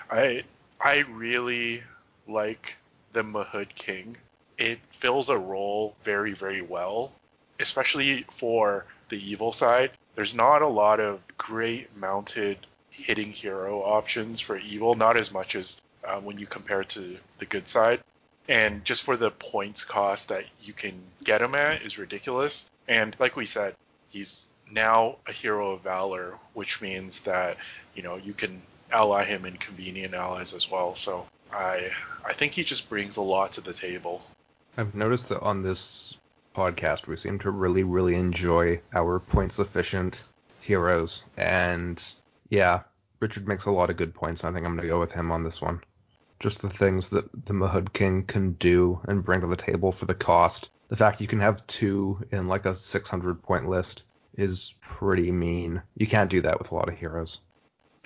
I I really like the Mahud King. It fills a role very very well, especially for the evil side. There's not a lot of great mounted hitting hero options for evil, not as much as uh, when you compare it to the good side. And just for the points cost that you can get him at is ridiculous. And like we said, he's now a hero of valor, which means that you know you can ally him in convenient allies as well. So I I think he just brings a lot to the table. I've noticed that on this podcast we seem to really, really enjoy our points efficient heroes, and yeah, Richard makes a lot of good points. I think I'm gonna go with him on this one. Just the things that the Mahud King can do and bring to the table for the cost. The fact you can have two in like a 600 point list is pretty mean. You can't do that with a lot of heroes.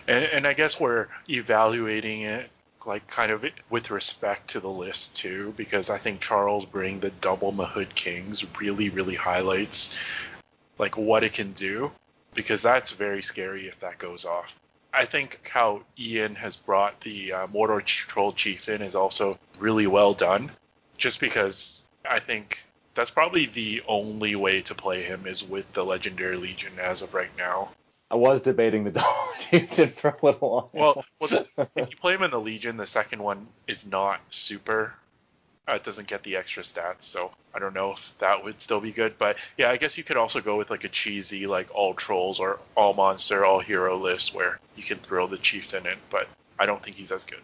And, and I guess we're evaluating it like kind of with respect to the list too, because I think Charles bringing the double Mahud Kings really really highlights like what it can do, because that's very scary if that goes off. I think how Ian has brought the uh, Mordor Troll Chieftain is also really well done, just because I think that's probably the only way to play him is with the Legendary Legion as of right now. I was debating the Dollar Chieftain for a little while. Well, well the, if you play him in the Legion, the second one is not super. Uh, it doesn't get the extra stats, so I don't know if that would still be good. But yeah, I guess you could also go with like a cheesy like all trolls or all monster, all hero list where you can throw the chieftain in. But I don't think he's as good.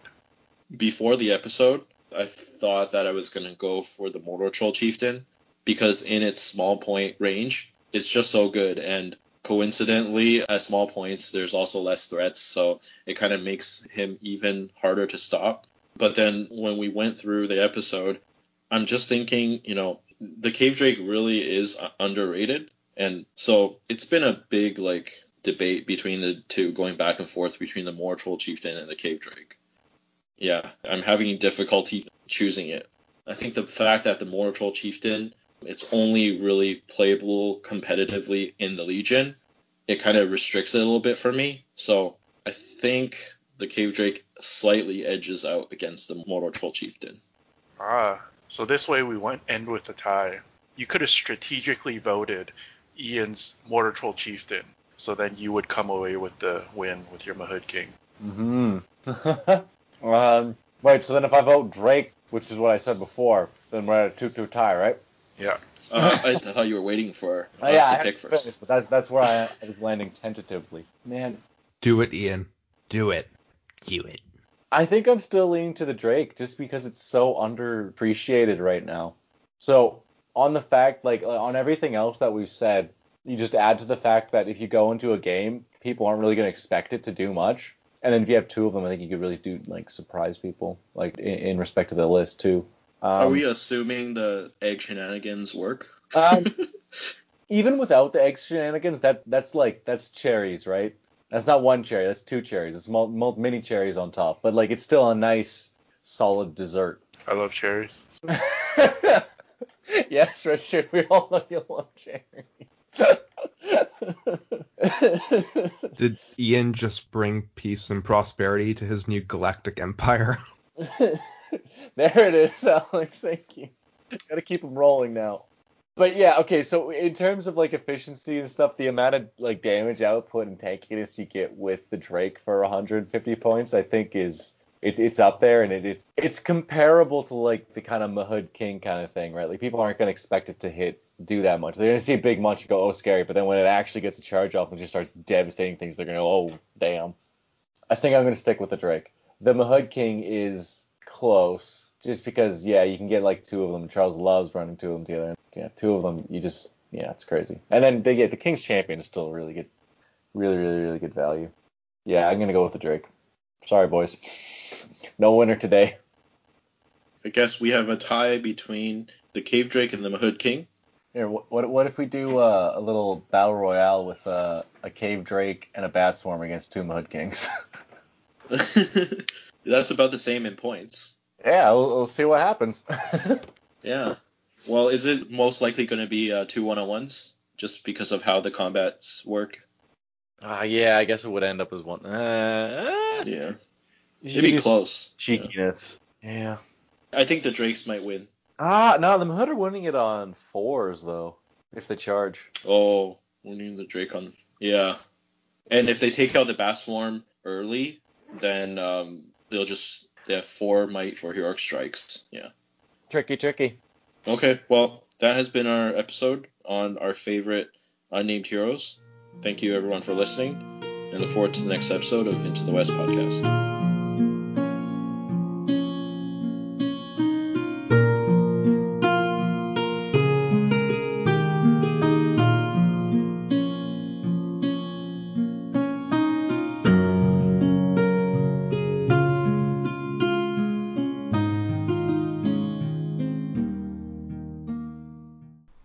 Before the episode, I thought that I was gonna go for the Mordor Troll Chieftain because in its small point range, it's just so good. And coincidentally, at small points, there's also less threats, so it kind of makes him even harder to stop. But then when we went through the episode, I'm just thinking, you know, the Cave Drake really is uh, underrated. And so it's been a big, like, debate between the two, going back and forth between the Troll Chieftain and the Cave Drake. Yeah, I'm having difficulty choosing it. I think the fact that the Troll Chieftain, it's only really playable competitively in the Legion, it kind of restricts it a little bit for me. So I think the Cave Drake slightly edges out against the Mordor Troll Chieftain. Ah, so this way we won't end with a tie. You could have strategically voted Ian's Mordor Troll Chieftain, so then you would come away with the win with your Mahud King. Mm-hmm. um, wait, so then if I vote Drake, which is what I said before, then we're at a 2-2 tie, right? Yeah. Uh, I, I thought you were waiting for Oh, us yeah, I to pick to first. finish, but that's, that's where I, I was landing tentatively. Man, Do it, Ian. Do it. Do it. I think I'm still leaning to the Drake just because it's so underappreciated right now. So on the fact, like uh, on everything else that we've said, you just add to the fact that if you go into a game, people aren't really going to expect it to do much. And then if you have two of them, I think you could really do like surprise people, like in, in respect to the list too. Um, Are we assuming the egg shenanigans work? um, even without the egg shenanigans, that that's like that's cherries, right? That's not one cherry, that's two cherries. It's mul- mul- mini cherries on top, but like it's still a nice, solid dessert. I love cherries. yes, Richard, we all know you love cherries. Did Ian just bring peace and prosperity to his new galactic empire? there it is, Alex. Thank you. Gotta keep them rolling now. But yeah, okay. So in terms of like efficiency and stuff, the amount of like damage output and tankiness you get with the Drake for 150 points, I think is it's it's up there and it, it's it's comparable to like the kind of Mahud King kind of thing, right? Like people aren't gonna expect it to hit do that much. They're gonna see a big munch and go, oh scary, but then when it actually gets a charge off and just starts devastating things, they're gonna go, oh damn. I think I'm gonna stick with the Drake. The Mahud King is close, just because yeah, you can get like two of them. Charles loves running two of them together. Yeah, two of them, you just yeah, it's crazy. And then they get the King's Champion is still really good, really really really good value. Yeah, I'm gonna go with the Drake. Sorry boys, no winner today. I guess we have a tie between the Cave Drake and the Mahud King. Here, what what, what if we do uh, a little battle royale with uh, a Cave Drake and a Bat Swarm against two Mud Kings? That's about the same in points. yeah, we'll, we'll see what happens. Yeah. Well, is it most likely going to be uh, two one-on-ones just because of how the combats work? Ah, yeah, I guess it would end up as one. Uh, Yeah. It'd be close. Yeah. Cheekiness. Yeah. I think the Drakes might win. Ah, no, the Hood are winning it on fours though, if they charge. Oh, winning the Drake on. Yeah. And if they take out the Bat Swarm early, then um, they'll just they have four might for heroic strikes. Yeah. Tricky, tricky. Okay. Well, that has been our episode on our favorite unnamed heroes. Thank you everyone for listening, and look forward to the next episode of Into the West podcast.